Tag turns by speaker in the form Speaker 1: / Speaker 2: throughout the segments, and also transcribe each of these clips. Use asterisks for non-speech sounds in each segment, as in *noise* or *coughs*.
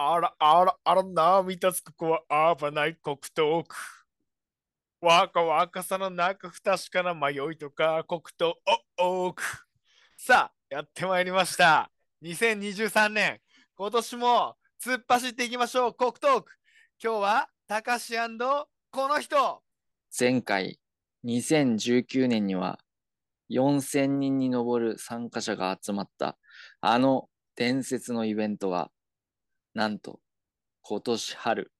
Speaker 1: あら、あら、あら、涙つく子はアーバナイ黒トーク。若々さの中不確かな迷いとか黒糖お多く。さあ、やってまいりました。2023年、今年も突っ走っていきましょう、黒トーク。今日は、たかしこの人。
Speaker 2: 前回2019年には4000人に上る参加者が集まったあの伝説のイベントがなんと今年春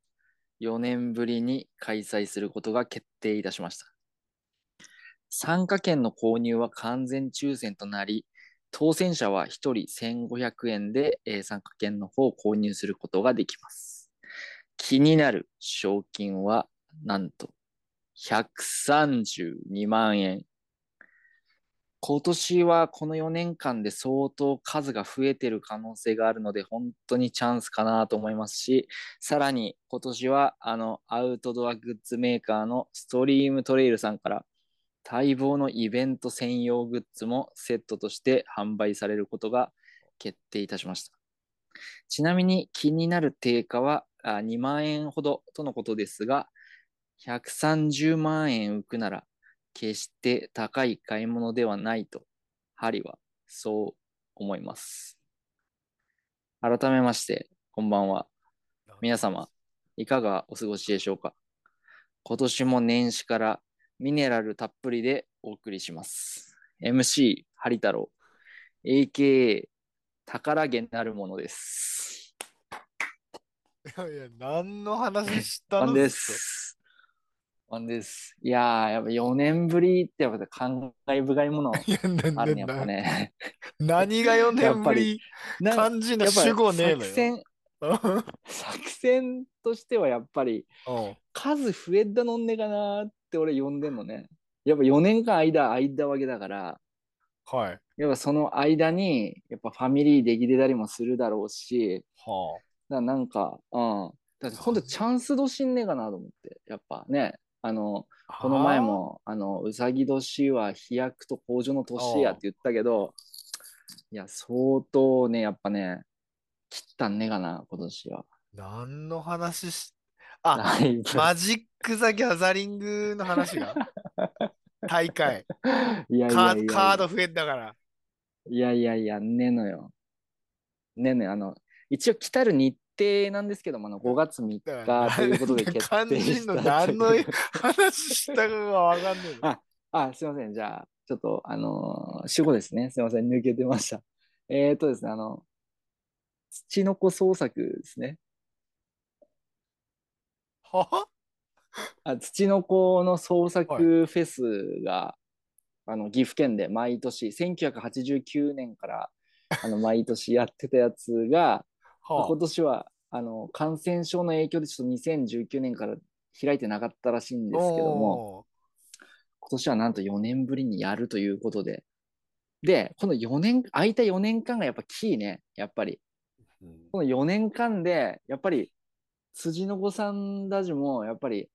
Speaker 2: 4年ぶりに開催することが決定いたしました。参加券の購入は完全抽選となり当選者は1人1500円で、え参加券の方を購入することができます。気になる賞金はなんと132万円。今年はこの4年間で相当数が増えてる可能性があるので、本当にチャンスかなと思いますし、さらに今年はあのアウトドアグッズメーカーのストリームトレイルさんから待望のイベント専用グッズもセットとして販売されることが決定いたしました。ちなみに気になる定価は2万円ほどとのことですが、130万円浮くなら決して高い買い物ではないと、ハリはそう思います。改めまして、こんばんは。皆様、いかがお過ごしでしょうか？今年も年始からミネラルたっぷりでお送りします。MC、ハリ太郎、AKA、宝毛なるものです。
Speaker 1: いやいや、何の話したの
Speaker 2: ワンです。ワンです。いやー、やっぱ4年ぶりってやっぱ感慨深いものあるね、やっ
Speaker 1: な
Speaker 2: ぱね。
Speaker 1: 何が4
Speaker 2: や
Speaker 1: 年ぶ *laughs*
Speaker 2: っぱり
Speaker 1: り
Speaker 2: な
Speaker 1: 肝心な
Speaker 2: やっぱ
Speaker 1: 主語ねえのよ。
Speaker 2: 作戦、作戦としてはやっぱり
Speaker 1: うん
Speaker 2: 数増えたのんねかなって俺呼んでんのね。やっぱ4年間間空いたわけだから、
Speaker 1: はい。
Speaker 2: やっぱその間にやっぱファミリーできてたりもするだろうし、
Speaker 1: は
Speaker 2: だからなんか、うん。だってほんとチャンス年んねえかなと思って。やっぱね、あの、
Speaker 1: あ。
Speaker 2: この前も、あの、うさぎ年は飛躍と向上の年やって言ったけど、いや、相当ね、やっぱね、切ったんねえかな、今年は。
Speaker 1: 何の話し、あ、マジック・ザ・ギャザリングの話が？*laughs* 大会
Speaker 2: いや
Speaker 1: カード増えたから。
Speaker 2: いやいやいや、ねえのよ。ねえのよ。あの、一応来たる日程なんですけども、あの5月3日ということで決定した
Speaker 1: 何の話したかがわかんねえの。
Speaker 2: ああ、すいません。じゃあ、ちょっと、あのー主語ですね。すいません。抜けてました。えーとですね、あの、土の子創作ですね。
Speaker 1: は
Speaker 2: あ土の子の創作フェスが、あの岐阜県で毎年1989年からあの毎年やってたやつが
Speaker 1: は
Speaker 2: 今年はあの感染症の影響でちょっと2019年から開いてなかったらしいんですけども
Speaker 1: お
Speaker 2: 今年はなんと4年ぶりにやるということで。でこの4年空いた4年間がやっぱキーねやっぱり。
Speaker 1: ーうん。
Speaker 2: この4年間で、やっぱり、辻の子さんたちも、やっぱり、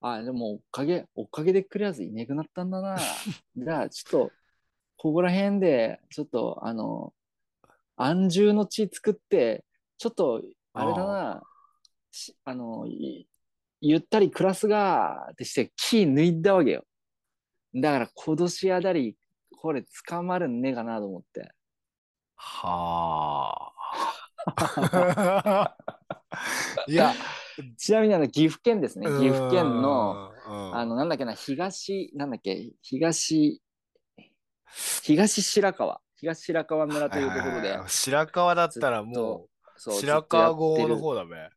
Speaker 2: あ、でも、おかげ、おかげでクリアズいなくなったんだな。*laughs* じゃあ、ちょっと、ここら辺で、ちょっと、あの、安住の地作って、ちょっと、あれだな、しあの、いゆったり暮らすが、ってして、キー抜いたわけよ。だから、今年あたり、これ捕まるんねえかなと思って。
Speaker 1: はあ。いや、*laughs*
Speaker 2: ちなみにあの岐阜県ですね。岐阜県の、
Speaker 1: うん、
Speaker 2: あの、なんだっけな、東、なんだっけ、東、東白川、東白川村というところで。
Speaker 1: 白川だったらも
Speaker 2: そう
Speaker 1: う、白川郷の方だべ。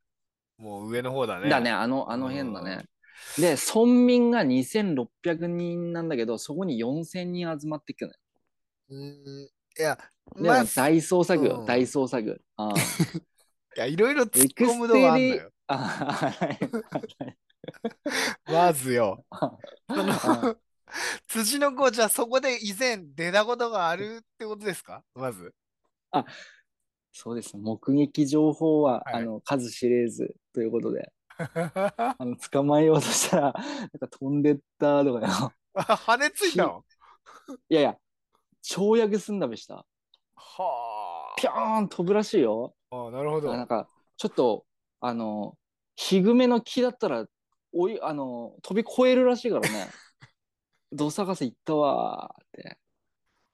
Speaker 1: もう上の方だね。
Speaker 2: るだね、あの、あの辺だね。で、村民が2600人なんだけど、そこに4000人集まってくる
Speaker 1: うん。いや、
Speaker 2: のよ。
Speaker 1: まあ、
Speaker 2: 大捜索よ、
Speaker 1: うん
Speaker 2: 大捜索。*laughs* あ
Speaker 1: や、いろいろ突っ込むの
Speaker 2: ステリ
Speaker 1: があんだよ。
Speaker 2: あはい
Speaker 1: まずよ。
Speaker 2: あ *laughs*
Speaker 1: その辻の子、じゃあそこで以前出たことがあるってことですか？まず。
Speaker 2: そうです。目撃情報は、
Speaker 1: はい
Speaker 2: あの数知れずということで、*laughs* あの捕まえようとしたら、なんか飛んでったとかよ。*laughs*
Speaker 1: あ羽ついたの？
Speaker 2: いやいや、跳躍すんだべした。
Speaker 1: は
Speaker 2: ぴょーん飛ぶらしいよ。
Speaker 1: あ。あなるほど。
Speaker 2: なんか、ちょっと、あの、ヒグメの木だったら、おい、あの、飛び越えるらしいからね。どさかせ行ったわーって。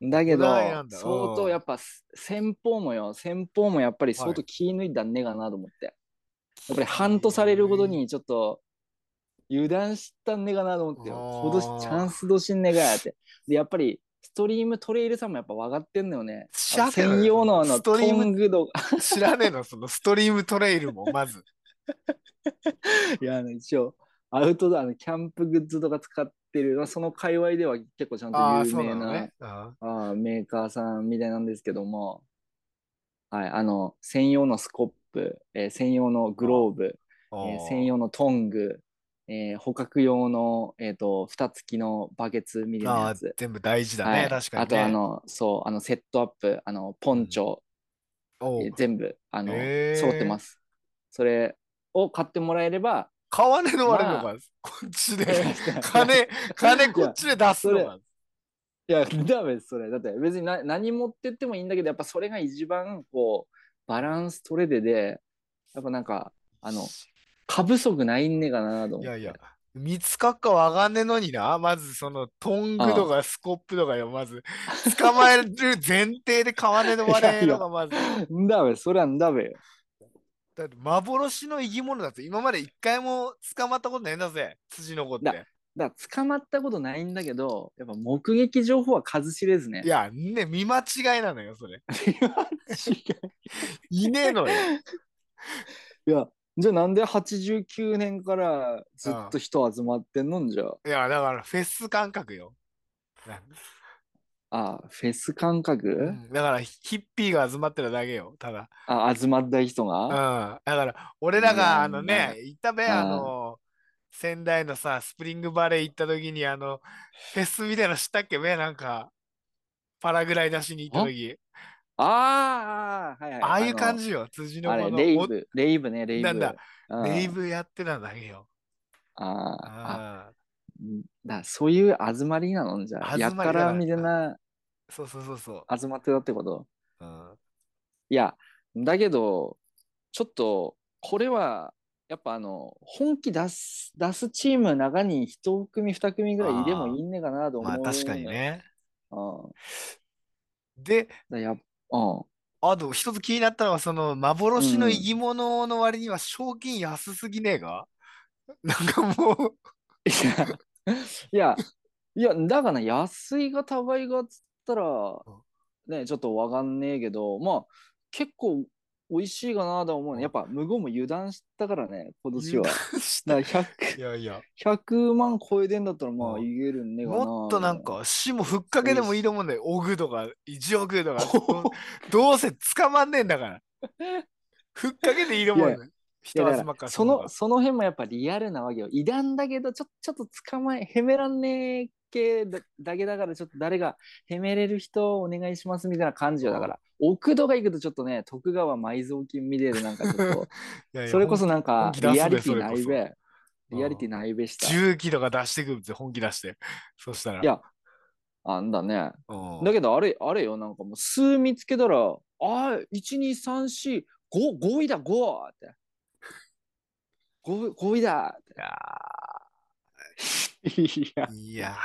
Speaker 2: だけど相
Speaker 1: うん
Speaker 2: 当やっぱ先方もよ、先方もやっぱり相当気抜いたんねえかなと思って。やっぱりハントされることにちょっと油断したんねえかなと思って今年チャンス年んねえかやって。*laughs* で、やっぱりストリームトレイルさんもやっぱ分かってんのよね。専用のあのト
Speaker 1: ストリーム
Speaker 2: ング度が。
Speaker 1: 知らねえの、そのストリームトレイルも、まず。
Speaker 2: いや、あの一応、アウトドアのキャンプグッズとか使ってる、まあその界隈では結構ちゃんと有名な
Speaker 1: ね。あ
Speaker 2: あーメーカーさんみたいなんですけども、はい、あの、専用のスコップ、えー専用のグローブ、
Speaker 1: あ
Speaker 2: えー専用のトング、えー捕獲用の、えー、と蓋付きのバケツみたいなやつ。
Speaker 1: 全部大事だね、
Speaker 2: はい、
Speaker 1: 確かに、ね。
Speaker 2: あとあの、そう、あのセットアップ、あのポンチョ、
Speaker 1: おう
Speaker 2: えー全部、あの、揃ってます。それを買ってもらえれば、
Speaker 1: 買わねえの割るの
Speaker 2: ま
Speaker 1: か、こっちで。金、金こっちで出すのか。
Speaker 2: いや、ダメです、それ。だって別にな何持ってってもいいんだけど、やっぱそれが一番、こう、バランス取れてで、やっぱなんか、あの、過不足ないんねえかなと思って。
Speaker 1: いやいや、見つかっかわかんねえのにな。まずそのトングとかスコップとかよ、まず。捕まえる前提で買わねえの割れのがまず。
Speaker 2: ダメ、それはダメよ。
Speaker 1: だって幻の生き物だって今まで一回も捕まったことないんだぜ、辻の子って。
Speaker 2: だだ捕まったことないんだけど、やっぱ目撃情報は数知れずね。
Speaker 1: いや、ね、見間違いなのよ、それ。*laughs* いねえのよ。*laughs*
Speaker 2: いや、じゃあなんで89年からずっと人集まってんのんじゃ
Speaker 1: いや、だからフェス感覚よ。なん
Speaker 2: あフェス感覚、
Speaker 1: うんだからヒッピーが集まってるだけよ、ただ。
Speaker 2: あ、集まった人
Speaker 1: うん。
Speaker 2: が、
Speaker 1: だから、俺らが、あの
Speaker 2: まあ
Speaker 1: ね、行ったべ、あの、仙台のさ、スプリングバレー行った時に、あの、フェスみたいなの知ったっけべ、なんか、パラグライダーしに行った時。
Speaker 2: ああ、はいはい。
Speaker 1: ああいう感
Speaker 2: じ
Speaker 1: じよ、辻の
Speaker 2: あれ、
Speaker 1: 子の。お
Speaker 2: レイブ、レイブね、レイブ。
Speaker 1: なんだ
Speaker 2: うん
Speaker 1: レイブやってただけよ。
Speaker 2: あーあ、
Speaker 1: あ
Speaker 2: うんだそういう集まりなの？じゃあ、
Speaker 1: 集まりだ
Speaker 2: やったらみたいな
Speaker 1: そうそうそうそう。
Speaker 2: 集まってたってこと？
Speaker 1: うん
Speaker 2: いや、だけど、ちょっと、これは、やっぱあの、本気出す、出すチームの中に一組、二組ぐらいいてもいいんねかなと思う。
Speaker 1: まあ確かに。ね。
Speaker 2: うん。
Speaker 1: で、
Speaker 2: だやっうん。
Speaker 1: あと一つ気になったのは、その幻の生き物の割には賞金安すぎねえが、*laughs* なんかもう、
Speaker 2: いや、いや、いや、だから安いが高いがっつったら、ね、ちょっとわかんねえけど、まあ、結構美味しいかなとは思うね。やっぱ、無言も油断したからね、今年は。だから
Speaker 1: い
Speaker 2: 100、
Speaker 1: やいや、
Speaker 2: 100万超えてんだったら、まあ、
Speaker 1: うん
Speaker 2: いけるんねえかな。
Speaker 1: もっとなんか、死もふっかけでもいいと思うんだよ。*laughs* オグとか、1億とか、ど *laughs* どうせ捕まんねえんだから。ふっかけでいいと思うんだよ。
Speaker 2: い
Speaker 1: 人集まっか
Speaker 2: その、その辺もやっぱリアルなわけよ。異談だけど、ちょちょっと捕まえ、へめらんねえ系だだけだから、ちょっと誰がへめれる人お願いしますみたいな感じよ。だから、奥戸が行くとちょっとね、徳川埋蔵金見れるなんかちょっ *laughs*
Speaker 1: いやい
Speaker 2: と、
Speaker 1: や
Speaker 2: それこそなんかリアリティないべ。
Speaker 1: こ
Speaker 2: リアリティないべした。い
Speaker 1: 重機とか出してくるって本気出して。そしたら。
Speaker 2: や、あんだね。
Speaker 1: うん
Speaker 2: だけどあれ、あれよ、なんかもう数見つけたら、ああ、1、2、3、4、5、5位だ、5! って。5, 5位だって。いや、
Speaker 1: いやー、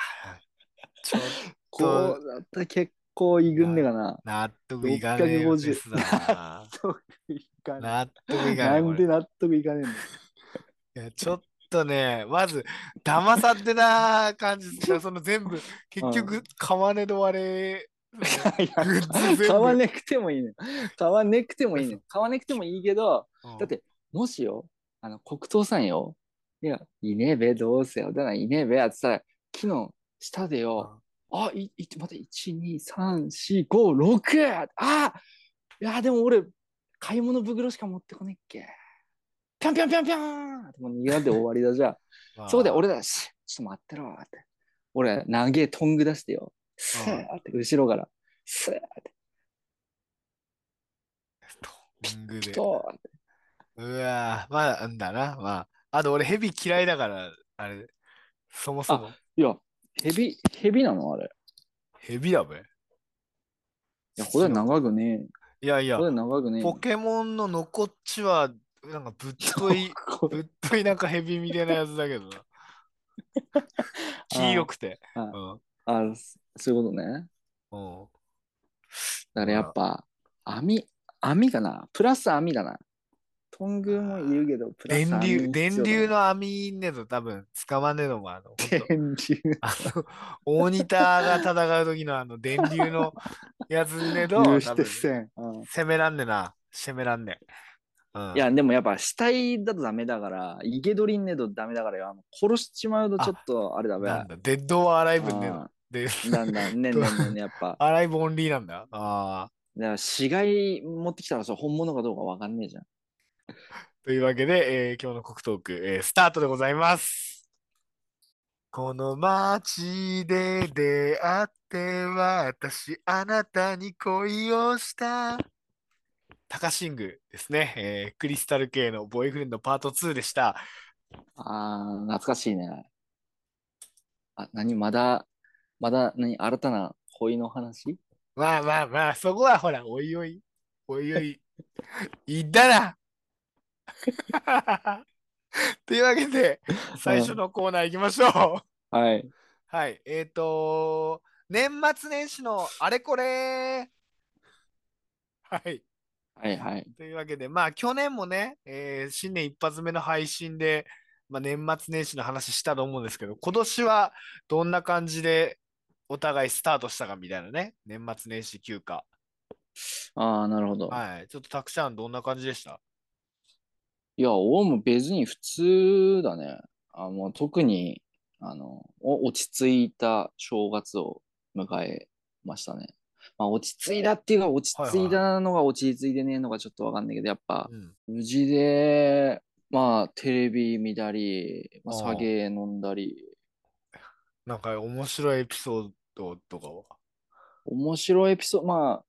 Speaker 1: ちょっ
Speaker 2: こうだったら結構いくんねかな。
Speaker 1: 納得いかねえよ
Speaker 2: 650
Speaker 1: ですな。
Speaker 2: 納得いかね
Speaker 1: 納得い
Speaker 2: え。
Speaker 1: かねえこれ
Speaker 2: なんで納得いかねえんだ
Speaker 1: いやちょっとね、まず、騙さってな感じですね。その全部、結局、買わねど割れ。
Speaker 2: いや
Speaker 1: グッズ全部
Speaker 2: 買わなくてもいいね。買わなくてもいいね。買わなくてもいいけど、
Speaker 1: うん
Speaker 2: だって、もしよ、あの、黒糖さんよ。いや、いねえべ、どうせよ。だからいねえべ、ってたら、木の下でよ、あ、い、い、待って、1、2、3、4、5、6! あいや、でも俺、買い物袋しか持ってこねっけ。ぴょんぴょんぴょんぴょんもう逃げられて終わりだじゃあ。
Speaker 1: ま *laughs* あ
Speaker 2: そこで俺ら、しちょっと待ってろって。俺、投げトング出してよ。スーって、後ろから。スーって、
Speaker 1: トングで。うわーまあ、なんだな。まあ、あと俺、ヘビ嫌いだから、あれ、そもそも、
Speaker 2: いや、ヘビ、ヘビなのあれ。
Speaker 1: ヘビだべ。
Speaker 2: いや、これ長くね
Speaker 1: いやいや
Speaker 2: え。こ、れ長くねえ。
Speaker 1: ポケモンのノコッチはなんかぶっとい、
Speaker 2: こ
Speaker 1: ぶっといなんかヘビみたいなやつだけどな。*laughs* 黄色くて。
Speaker 2: あ
Speaker 1: うん。
Speaker 2: あ、そういうことね。
Speaker 1: うん。
Speaker 2: だからやっぱ、網、網かなプラス網だな。トングもいるけど、プラス網
Speaker 1: 電流、電流の網ねと多分使わねえのもあの、
Speaker 2: 電流。
Speaker 1: あの、大仁田が戦う時のあの電流の *laughs* やつねと、多分攻めらんねえな。攻めらんねえ。うん、
Speaker 2: いや、でもやっぱ死体だとダメだから、生け捕りんねえとダメだからよ。あの殺しちまうとちょっとあれだべ。
Speaker 1: なんだ、デッドはアライブねえの
Speaker 2: あ。
Speaker 1: で、
Speaker 2: ーだんだん、ねんねやっぱ。
Speaker 1: アライブオンリーなんだ。ああ。
Speaker 2: だから死骸持ってきたらそれ本物かどうかわかんねえじゃん。*laughs*
Speaker 1: というわけで、えー今日の国トーク、えースタートでございます。この街で出会って私、あなたに恋をした。タカシングですね、えークリスタル系のボーイフレンドパート2でした。
Speaker 2: あー、懐かしいね。あ、何まだ、まだ、何新たな恋の話？
Speaker 1: まあまあまあ、そこはほら、おいおい、おいおい、*laughs* 言ったな。*laughs* というわけで、*laughs* 最初のコーナー行きましょう。
Speaker 2: はい。
Speaker 1: はい、えっ、と年末年始のあれこれはい。
Speaker 2: はいはい。
Speaker 1: というわけで、まあ、去年もね、えー新年一発目の配信で、まあ、年末年始の話したと思うんですけど、今年はどんな感じでお互いスタートしたかみたいなね、年末年始休暇。
Speaker 2: ああ、なるほど。
Speaker 1: はい。ちょっとたくちゃん、どんな感じでした？
Speaker 2: いや、おも別に普通だね。あもう特に、あの、お落ち着いた正月を迎えましたね。まあ、落ち着いたっていうか、落ち着いたのが落ち着いてねえのかちょっとわかんないけど、やっぱ、
Speaker 1: うん。
Speaker 2: 無事で、まあ、テレビ見たり、まあ酒飲んだり、
Speaker 1: なんか面白いエピソードとかは？
Speaker 2: 面白いエピソード、まあ、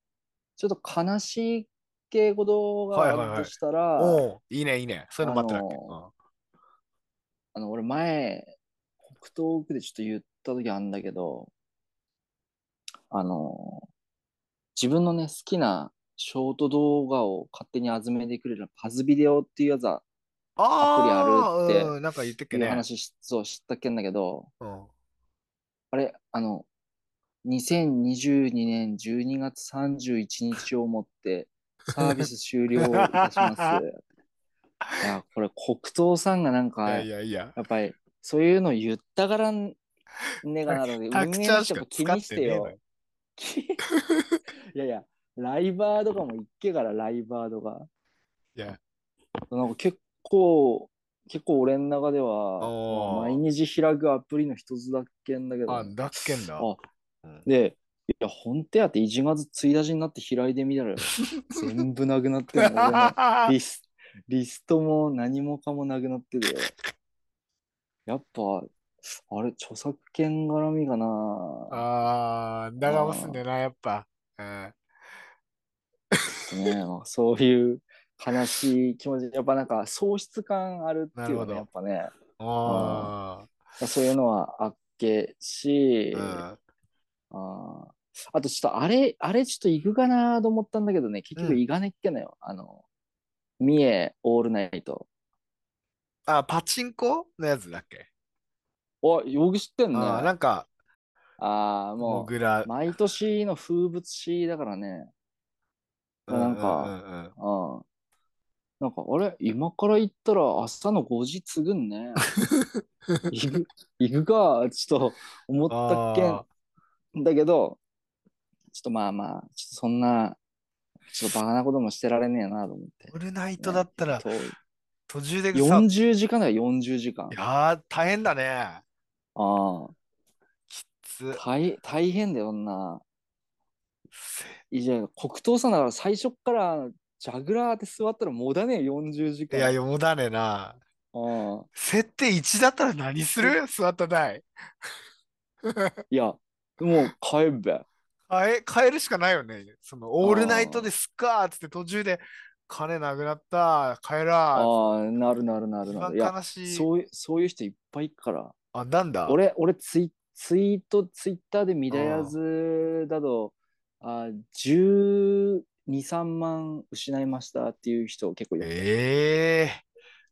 Speaker 2: ちょっと悲しい系ことが
Speaker 1: はいはいはい
Speaker 2: あるとしたら、
Speaker 1: おおいいね、いいね。そういうの待ってたっけ、
Speaker 2: あのあの、俺前、北東区でちょっと言った時あるんだけど、あの、自分のね、好きなショート動画を勝手に集めてくれるパズビデオっていうやつは、
Speaker 1: あ
Speaker 2: アプリあるって
Speaker 1: ーうん、なんか言ってっけね。
Speaker 2: 話し、そう、知ったっけんだけど、
Speaker 1: うん。
Speaker 2: あれ、あの、2022年12月31日をもってサービス終了いたします。いや、これ黒糖さんがなん
Speaker 1: い
Speaker 2: か、
Speaker 1: やいやいや。
Speaker 2: やっぱりそういうの言ったからねがなので、*laughs* 運営の人も気にしててよ *laughs* いやいや、ライバーとかも言っけから、ライバーとか。
Speaker 1: いや、
Speaker 2: なんか結構、結構俺の中では、毎日開くアプリの一つだっけんだけど、
Speaker 1: あ、だっけんだ。
Speaker 2: で、いや、本当やって1月1日になって開いてみたらよ、*laughs* 全部なくなってんの。俺 *laughs* のリスリストも何もかもなくなってて。やっぱ、あれ、著作権絡みかな
Speaker 1: あー、だがますんだよな、やっぱ。うん。
Speaker 2: ね、まあそういう悲しい気持ち、やっぱなんか喪失感あるっていうね、やっぱね。
Speaker 1: あ
Speaker 2: そういうのはあっけし、
Speaker 1: ー、
Speaker 2: あーあとちょっとあれ、あれちょっと行くかなと思ったんだけどね、結局
Speaker 1: うん
Speaker 2: 行かねっけなよ。あの、三重オールナイト。
Speaker 1: うん。あ、パチンコのやつだっけ？
Speaker 2: お、よく知ってんね。
Speaker 1: あー、なんか、
Speaker 2: ああ、
Speaker 1: モ
Speaker 2: もう、。毎年の風物詩だからね。まあなんか
Speaker 1: うん
Speaker 2: うん。なんか、あれ？今から行ったら朝の5時継ぐんね。*laughs* 行く、行くか、ちょっと思ったっけ
Speaker 1: あ
Speaker 2: んだけど、ちょっとまあまあ、ちょっとそんな、ちょっとバカなこともしてられねえなと思って
Speaker 1: ー。オールナイトだったら、途中でさ、い
Speaker 2: 40時間だよ、40時間。
Speaker 1: やー、大変だね。
Speaker 2: ああ、
Speaker 1: きつ。
Speaker 2: 大大変だよ、女。いや、黒糖さんだから最初っからジャグラーって座ったらもだねえ、40時間。
Speaker 1: いや、よもだねな。
Speaker 2: ああ
Speaker 1: 設定1だったら何する？座った台。
Speaker 2: いや、もう帰るべ。
Speaker 1: 変え、変えるしかないよね。その、オールナイトですっかーっつって途中で、金なくなった、帰らー。
Speaker 2: ああ、なるなるなるなる。
Speaker 1: 悲しい。
Speaker 2: そういう、そういう人いっぱいいっから。
Speaker 1: あ、なんだ？
Speaker 2: 俺、俺ツイ、ツイート、ツイッターで見たやつだと、あ12 2、3万失いましたっていう人結構いる。
Speaker 1: ええ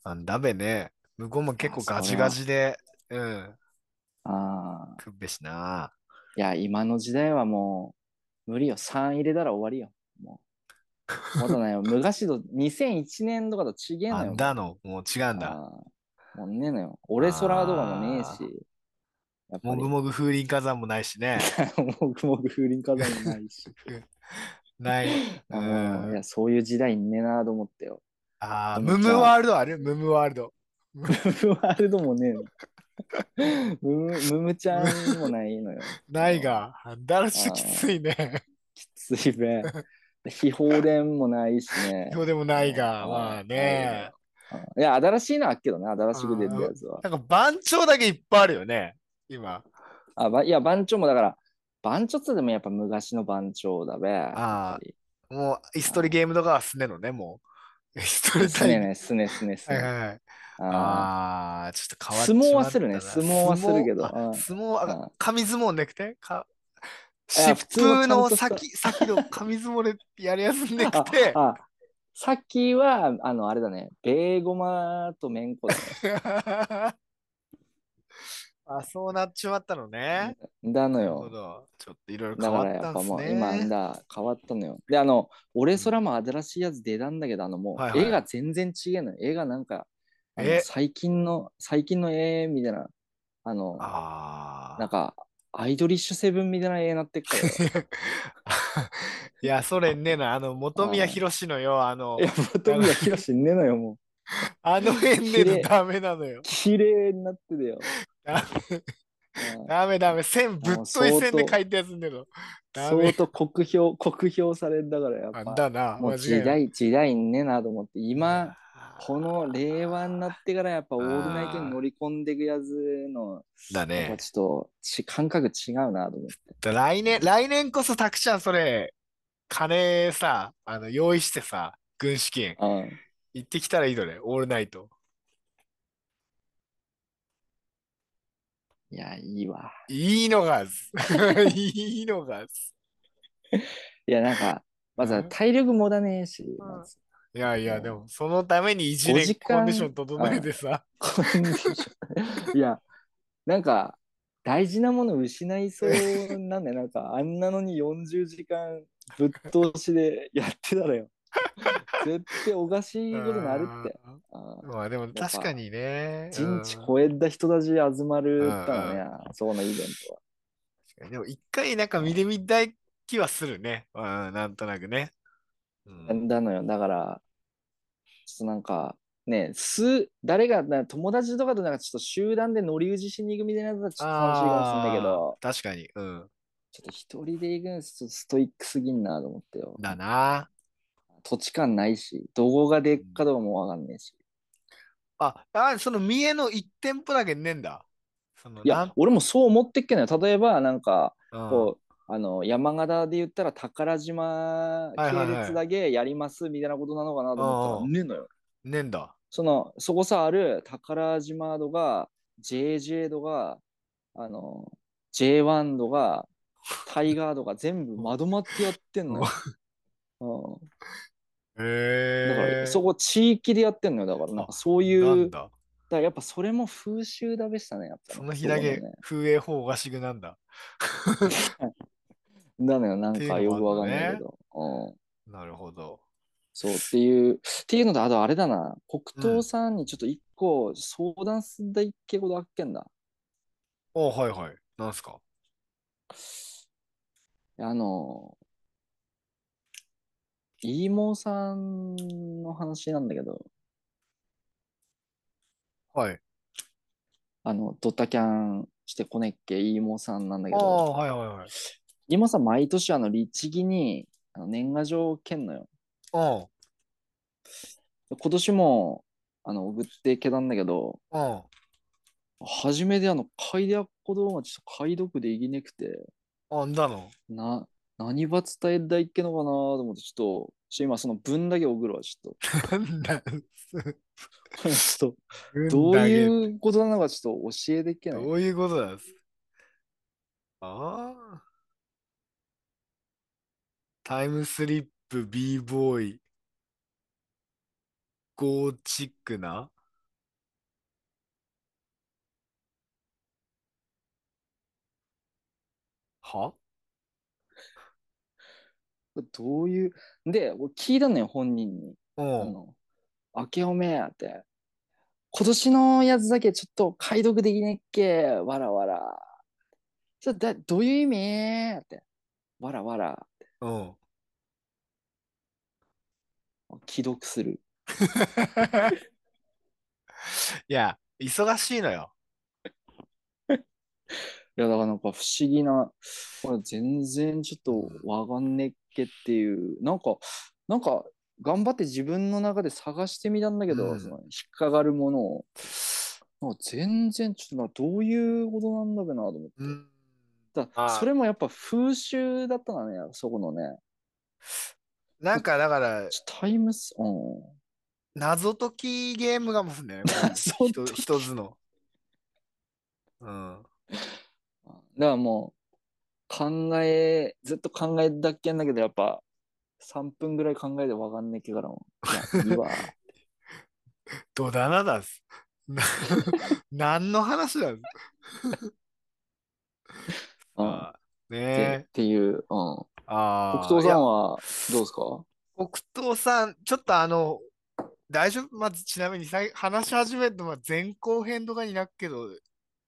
Speaker 1: ー。なんだべね。向こうも結構ガチガチで、うん。
Speaker 2: ああ。
Speaker 1: くっべしな。
Speaker 2: いや、今の時代はもう無理よ。3入れたら終わりよ。もう。*laughs* もっとね、昔と2001年とかと違えのよ。
Speaker 1: あんだの、もう違うんだ。
Speaker 2: あーもうねえのよ。俺空とかもねえし。やっぱり
Speaker 1: もぐもぐ風林火山もないしね。*laughs*
Speaker 2: もぐもぐ風林火山もないし。*laughs*
Speaker 1: ない。
Speaker 2: あ
Speaker 1: う
Speaker 2: もうい
Speaker 1: ん
Speaker 2: やそういう時代ねえなと思ったよ。
Speaker 1: あ
Speaker 2: あ
Speaker 1: ムムワールドある？ムムワールド。
Speaker 2: ムムワールドもねえの。ムムムムちゃんもないのよ。*laughs*
Speaker 1: ないが。だらしきついね。
Speaker 2: きついべ。秘宝伝もないしね。
Speaker 1: そうでもないが、
Speaker 2: うん
Speaker 1: まあね。
Speaker 2: うんいや、新しいのはあっけどね、新しく出てるやつは。
Speaker 1: なんか番長だけいっぱいあるよね。今。
Speaker 2: あばいや、番長もだから、番長っつでもやっぱ昔の番長だべ。やっぱり
Speaker 1: もう、イストリゲームとかはすねのね、もう。イストリ
Speaker 2: すねね、すねすねすね。
Speaker 1: はいはいはい。
Speaker 2: あ
Speaker 1: あちょっと変わっ
Speaker 2: 相撲はするね相撲はするけど
Speaker 1: 相撲紙相撲ねくて？か疾風の先、先の紙相撲でやるやつね
Speaker 2: あ
Speaker 1: くて。*laughs*
Speaker 2: あさっきは、あの、あれだね、ベーゴマとめんこだね。*laughs*
Speaker 1: あ、そうなっちまったのね。
Speaker 2: だのよ。
Speaker 1: ど。ちょっといろいろ
Speaker 2: だから
Speaker 1: 変わっ
Speaker 2: やっぱもう
Speaker 1: たんですね。
Speaker 2: 今だ、変わったのよ。で、あの、俺空も新しいやつ出たんだけど、あのも
Speaker 1: はいうはい
Speaker 2: 絵が全然違えのよ。絵がなんか、
Speaker 1: え？
Speaker 2: 最近の、最近の絵みたいな、あの、
Speaker 1: ああ。
Speaker 2: なんか、アイドリッシュセブンみたいな絵になってっからよ。*laughs*
Speaker 1: いや、それねえな、あの、本宮宏のよ、あの
Speaker 2: い、や、本宮宏ねえのよ、もう。
Speaker 1: あの辺ねえとダメなのよ。
Speaker 2: 綺麗になってたよ。
Speaker 1: ダメ、
Speaker 2: うん
Speaker 1: ダメ、ダメ線、ぶっとい線で書いたやつねえの。
Speaker 2: 相当酷評、酷評されんだから、やっぱ。
Speaker 1: だな、
Speaker 2: もう。時代、時代ねえなと思って、今、この令和になってからやっぱオールナイトに乗り込んでいくやつの、
Speaker 1: だね。
Speaker 2: ちょっとち感覚違うなと思って。
Speaker 1: 来年、来年こそたくちゃん、それ、金さ、あの、用意してさ、軍資金、
Speaker 2: うん。
Speaker 1: 行ってきたらいいのね、オールナイト。
Speaker 2: いや、いいわ。
Speaker 1: いいのがず。*laughs* いいのがず。
Speaker 2: いや、なんか、まずは体力もだねえし、まず
Speaker 1: いやいや、
Speaker 2: うん
Speaker 1: でも、そのために1
Speaker 2: 5
Speaker 1: 年コンディション整えてさ。
Speaker 2: コンディション *laughs* いや、なんか、大事なもの失いそうなんだよ。*laughs* なんか、あんなのに40時間ぶっ通しでやってたらよ。*laughs* 絶対おかしいことになるって。あ
Speaker 1: まあでも確かにね。
Speaker 2: 人知
Speaker 1: うん
Speaker 2: 超えた人たち集まるったらね、そのイベントは。
Speaker 1: でも一回なんか見てみたい気はするね。うん、なんとなくね。うん、
Speaker 2: だのよ。だから、ちょっとなんか、ね、す、誰が、な友達とかとなんかちょっと集団で乗り打ちしに行くみたいなやつはちょっと楽しいかもしれないけど、
Speaker 1: 確かに。うん。
Speaker 2: ちょっと一人で行くのちょっとストイックすぎんなと思ってよ。
Speaker 1: だな。
Speaker 2: 土地感ないし、どこがでっかどうかもわかんねえし。
Speaker 1: あ、あその三重の一店舗だけねえんだ。その
Speaker 2: いや、俺もそう思ってっけどよ。例えば、なんか、
Speaker 1: なん
Speaker 2: こう、あの山形で言ったら宝島系列だけやりますみたいなことなのかなと思ったら、
Speaker 1: うん
Speaker 2: ねえのよ。
Speaker 1: うん、ねえんだ。
Speaker 2: その、そこさある宝島度が、JJ 度が、あの、J1 度が、タイガードが全部まとまってやってんのよ。うん、
Speaker 1: へ
Speaker 2: だか
Speaker 1: え。
Speaker 2: らそこ地域でやってんのよ。だからなんかそういう、
Speaker 1: だ。
Speaker 2: だからやっぱそれも風習だべしたね。やっぱ
Speaker 1: その日だけ風営法がしぐなんだ。*laughs*
Speaker 2: だのよ。なんかよくわかんないけど。うん
Speaker 1: なるほど。
Speaker 2: そうっていう、っていうので、あとあれだな、黒糖さんにちょっと一個相談すんだいっけことあっけんだ。
Speaker 1: おはいはい。なんすか？
Speaker 2: あの、イーモーさんの話なんだけど、
Speaker 1: はい。
Speaker 2: あの、ドタキャンしてこねっけ、イーモーさんなんだけ
Speaker 1: ああ、
Speaker 2: ど、
Speaker 1: はいはいはい。
Speaker 2: イーモーさん毎年あの、律儀にあの年賀状をけんのよ。
Speaker 1: うん。
Speaker 2: 今年も、あの、送ってけたんだけど、
Speaker 1: うん。
Speaker 2: 初めであの、書いてあっこどうがちょっと解読できねくて、
Speaker 1: あんだの？
Speaker 2: な、何ば伝えたいっけのかなと思って、ちょっと、ちょ今その文だけ送るわ、ちょっ
Speaker 1: なんだ。
Speaker 2: と。*laughs* ちょっと、どういうことなのかちょっと教えてっけない？
Speaker 1: どういうことだああ。タイムスリップ、b ボーイ、ゴーチックな？は？*laughs*
Speaker 2: どういう、で、俺聞いたのよ、本人に。あ
Speaker 1: うん。
Speaker 2: の、明けおめって。今年のやつだけちょっと解読できねっけ、わらわら。それだどういう意味？って。わらわら。
Speaker 1: うん。*laughs*
Speaker 2: 既読する。
Speaker 1: いや、忙しいのよ。*laughs*
Speaker 2: いや、だからなんか不思議な、これ全然ちょっとわかんねっけっていう、なんか、なんか、頑張って自分の中で探してみたんだけど、
Speaker 1: うん
Speaker 2: その引っかかるものを、なんか全然ちょっとな、どういうことなんだべなと思って。
Speaker 1: うん。
Speaker 2: だ
Speaker 1: あ
Speaker 2: それもやっぱ風習だったのね、そこのね。
Speaker 1: なんかだから、
Speaker 2: タイムス、うん。
Speaker 1: 謎解きゲームがもすんね。一 *laughs* 一つの。うん。
Speaker 2: だからもう、考え、ずっと考えだっけんだけど、やっぱ、3分ぐらい考えてわかんねえけからも。いや、いいわ。
Speaker 1: どだ *laughs* なだす。な何の話だ？
Speaker 2: うん
Speaker 1: あ
Speaker 2: って
Speaker 1: ねえ。
Speaker 2: っていう、うん。
Speaker 1: ああ。
Speaker 2: 北東さんはどうですか？
Speaker 1: 北東さん、ちょっとあの、大丈夫？まずちなみに話し始めるとまあ前後編とかになるけど、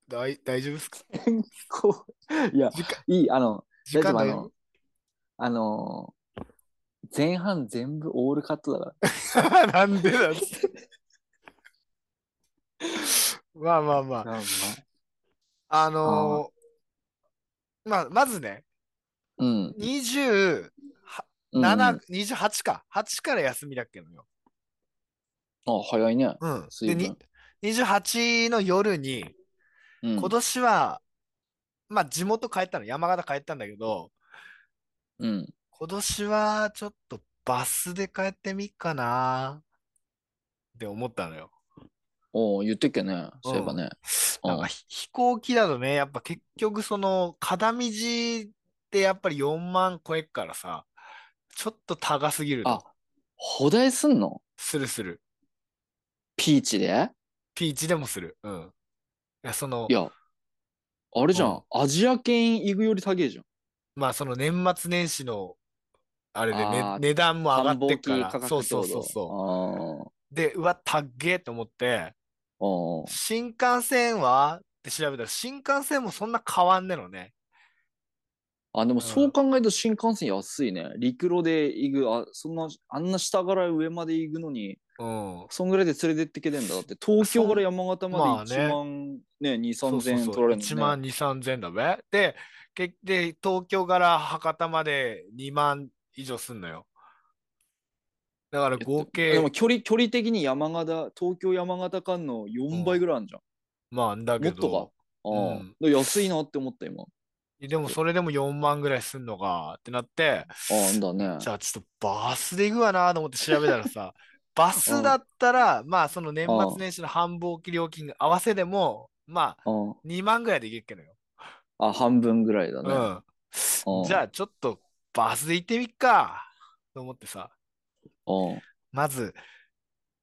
Speaker 1: 大大丈夫ですか？
Speaker 2: こう *laughs* いや、
Speaker 1: 時間、
Speaker 2: いい、あの、
Speaker 1: 時間大丈
Speaker 2: 夫？あの、あの前半全部オールカットだか
Speaker 1: 夫 *laughs* なんでだって。*laughs* まあまあまあ。
Speaker 2: ら。まあ
Speaker 1: あのーまあ、まずね、
Speaker 2: うん。
Speaker 1: 27、
Speaker 2: うん
Speaker 1: 28か。8から休みだっけのよ。
Speaker 2: あ、早いね。
Speaker 1: うん。で、
Speaker 2: 随分
Speaker 1: に28の夜に、
Speaker 2: うん
Speaker 1: 今年は、まあ地元帰ったの、山形帰ったんだけど、
Speaker 2: うん。
Speaker 1: 今年はちょっとバスで帰ってみっかなって思ったのよ。
Speaker 2: おう言ってっけね。そういえばね。
Speaker 1: なんかひ飛行機だとね、やっぱ結局その片道ってやっぱり4万超えっからさ、ちょっと高すぎる
Speaker 2: あ
Speaker 1: の。、
Speaker 2: 放題すんの？
Speaker 1: するする。
Speaker 2: ピーチで？
Speaker 1: ピーチでもする。うん。いや、その
Speaker 2: い、や、あれじゃ
Speaker 1: うん
Speaker 2: ん。アジア圏行くより高いじゃん。
Speaker 1: まあその年末年始の、あれで、ね値段も上がってっから、そうそうそう
Speaker 2: う
Speaker 1: そう。で、うわ、たっげーと思って。新幹線は？って調べたら、新幹線もそんな変わんねえのね。
Speaker 2: あ、でも
Speaker 1: ん
Speaker 2: そう考えると新幹線安いね。陸路で行く、あ、そんな、あんな下から上まで行くのに、
Speaker 1: うん。
Speaker 2: そんぐらいで連れてってけてんだ。だって東京から山形
Speaker 1: ま
Speaker 2: まで
Speaker 1: あね
Speaker 2: 1万ね、2、3000
Speaker 1: そうそうそう
Speaker 2: 円取られる
Speaker 1: 1
Speaker 2: の
Speaker 1: 万
Speaker 2: ね。
Speaker 1: 2、3000だべ。で、けで、東京から博多まで2万以上すんのよ。だから合計
Speaker 2: でも、距離、距離的に山形、東京山形間の4倍ぐらいあるじゃん。
Speaker 1: まあ、だけ
Speaker 2: もっとか？
Speaker 1: ど、。
Speaker 2: ああ、
Speaker 1: うん
Speaker 2: で安いなって思った今。
Speaker 1: でもそれでも4万ぐらいすんのかってなって、
Speaker 2: ああ、だね。
Speaker 1: じゃあちょっとバスで行くわなと思って調べたらさ、*laughs* バスだったら、まあその年末年始の繁忙期料金合わせでも、まあ
Speaker 2: あ
Speaker 1: 2万ぐらいで行けっけのよ。
Speaker 2: あ、あ半分ぐらいだね。
Speaker 1: うん。じゃあちょっとバスで行ってみっかと思ってさ、
Speaker 2: あ
Speaker 1: まず、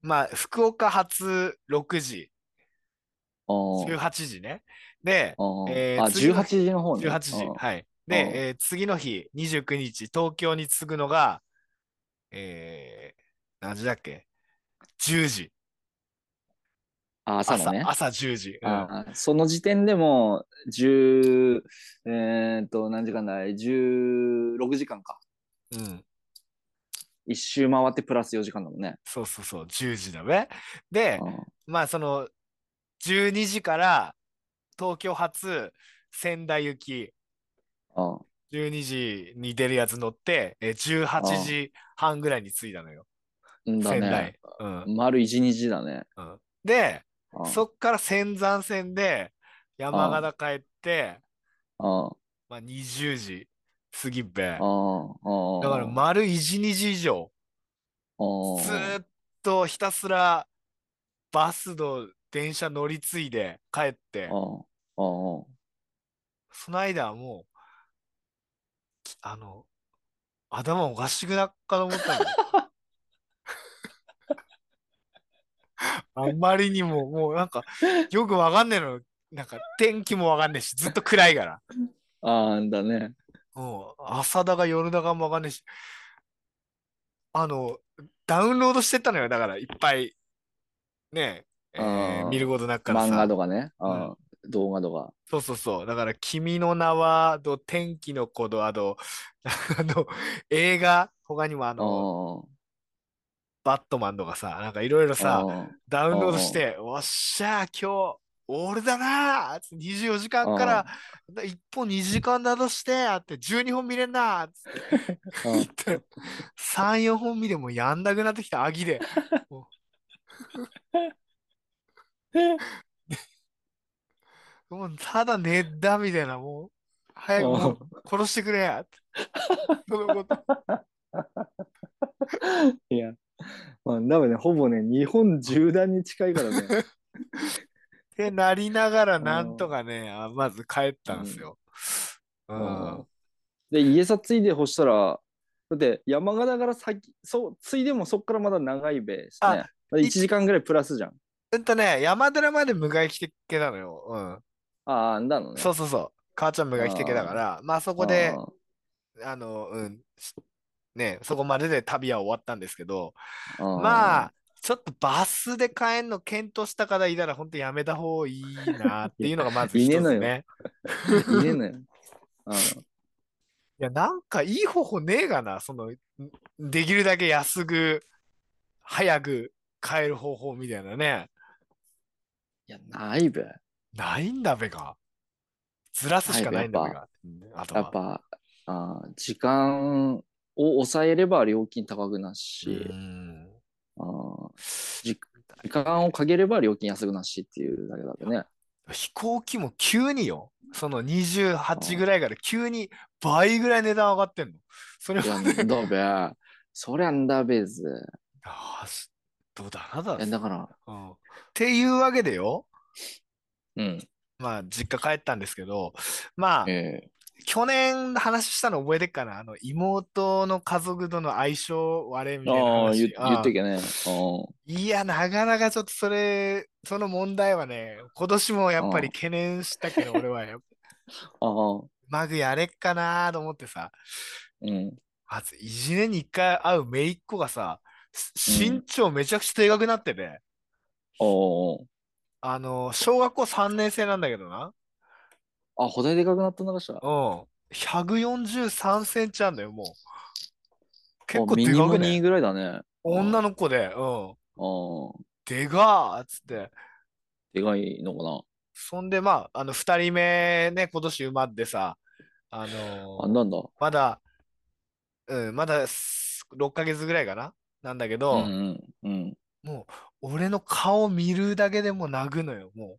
Speaker 1: まあ福岡発6時、
Speaker 2: あ、あ
Speaker 1: 18時ね。で、
Speaker 2: あ、
Speaker 1: えー
Speaker 2: あ、18
Speaker 1: 次の日
Speaker 2: 時の方ね。
Speaker 1: 18時。
Speaker 2: あ
Speaker 1: はい。
Speaker 2: うん
Speaker 1: で、えー次の日、29日、東京に着くのが、えー、何時だっけ ?10 時。
Speaker 2: あ、朝のね。
Speaker 1: 朝10時。うん
Speaker 2: あその時点でもう、10、えーっと、何時間だい ?16 時間か。
Speaker 1: うん。
Speaker 2: 一周回ってプラス4時間だもんね。
Speaker 1: そうそうそう、10時だね。で、
Speaker 2: あ
Speaker 1: まあその、12時から東京発仙台行き、
Speaker 2: あ
Speaker 1: 12時に出るやつ乗って、えー18時半ぐらいに着いたのよ。
Speaker 2: んだ
Speaker 1: 仙台
Speaker 2: ね。。
Speaker 1: うん
Speaker 2: 丸1日だね。
Speaker 1: うん、で、
Speaker 2: あ
Speaker 1: そっから仙山線で山形帰って、
Speaker 2: あ
Speaker 1: まあ、20時過ぎっだから丸1日以上、
Speaker 2: あ
Speaker 1: ずーっとひたすらバスの電車乗り継いで帰ってその間はもう、きあの、頭おかしくなっかと思ったの。*laughs* あんまりにも、もうなんか、よくわかんねえの。なんか、天気もわかんねえし、ずっと暗いから。
Speaker 2: ああんだね。
Speaker 1: もう、朝だか夜だかもわかんねえし。あの、ダウンロードしてったのよ。だから、いっぱい、ねえ、えー見ることなっから
Speaker 2: 漫
Speaker 1: さ。
Speaker 2: 画とかね。あー動画とか。
Speaker 1: そうそうそう。だから、君の名は、と天気の子と、あと、*laughs* あの、映画、他にもあ
Speaker 2: あ
Speaker 1: の、
Speaker 2: ー
Speaker 1: バットマンとかさ、なんかいろいろさ、ダウンロードして、おっしゃー、今日、俺だなーつって24時間から1本2時間だとして、あって12本見れんなーつって
Speaker 2: あ
Speaker 1: 言ったら、3、*laughs* 4本見てもうやんなくなってきた、アギで。もう *laughs* ただ寝だみたいな、もう、早くもう殺してくれや。そのこと。*laughs*
Speaker 2: いや、まあ、多分ね、ほぼね、日本縦断に近いからね。
Speaker 1: ってなりながら、なんとかね、あまず帰ったんですよ。うん。
Speaker 2: で、家さついでほしたら、だって山形から先、そう、ついでもそっからまだ長いべしね。1時間ぐらいプラスじゃん。
Speaker 1: うんとね、山寺まで迎え来てけたのよ。うん。
Speaker 2: ああ、あんだのね。
Speaker 1: そうそうそう。母ちゃん迎え来てけたから、まあそこで
Speaker 2: あ、
Speaker 1: あの、うん。しね、そこまでで旅は終わったんですけど、
Speaker 2: あー
Speaker 1: まあ、ちょっとバスで帰んの検討した方いたら、本当やめた方がいいなっていうのがまず一
Speaker 2: いねえのよ
Speaker 1: つね。*laughs*
Speaker 2: いねえのよ。*laughs*
Speaker 1: いや、なんかいい方法ねえがな、その、んできるだけ安く、早く帰る方法みたいなね。
Speaker 2: いや、ないべ。
Speaker 1: ないんだべか。ずらすしかないんだべか。うんあとは。
Speaker 2: やっぱ、あー時間を抑えれば料金高くなるし、
Speaker 1: うん
Speaker 2: あ時間をかければ料金安くなるしっていうだけだけね。
Speaker 1: 飛行機も急によ。その28ぐらいから急に倍ぐらい値段上がってんの。それはね、
Speaker 2: だべ。そりゃんだべぜ。
Speaker 1: ああしどうだなだ？
Speaker 2: だから、
Speaker 1: うんっていうわけでよ。
Speaker 2: うん。
Speaker 1: まあ、実家帰ったんですけど、まあ、
Speaker 2: え
Speaker 1: 去年話したの覚えてっかな？あの、妹の家族との相性悪いみ
Speaker 2: え
Speaker 1: たいな
Speaker 2: ああ、言ってけね。
Speaker 1: いや、なかなかちょっとそれ、その問題はね、今年もやっぱり
Speaker 2: うん
Speaker 1: 懸念したけど、*laughs* 俺はやっぱ。
Speaker 2: ああ、
Speaker 1: うまくやれっかなと思ってさ、
Speaker 2: うん。
Speaker 1: まず一年に一回会う姪っ子がさ、身長めちゃくちゃ低くなってて、
Speaker 2: おお
Speaker 1: あの、小学校3年生なんだけどな、
Speaker 2: あ、ほだいでかくなったんだかしら。
Speaker 1: うん、143センチあんだよ、もう。結構でかくね？
Speaker 2: ニモニーぐらいだね。
Speaker 1: 女の子で、うん。
Speaker 2: ああ、
Speaker 1: でがーっつって。
Speaker 2: でかいのかな。
Speaker 1: そんで、まあ、あの、二人目ね、今年生まってさ、あのー
Speaker 2: あんなんだ？
Speaker 1: まだ、うん、まだす6ヶ月ぐらいかな？なんだけ
Speaker 2: う
Speaker 1: ど、
Speaker 2: んうんうん。
Speaker 1: もう、俺の顔見るだけでも泣くのよ、もう。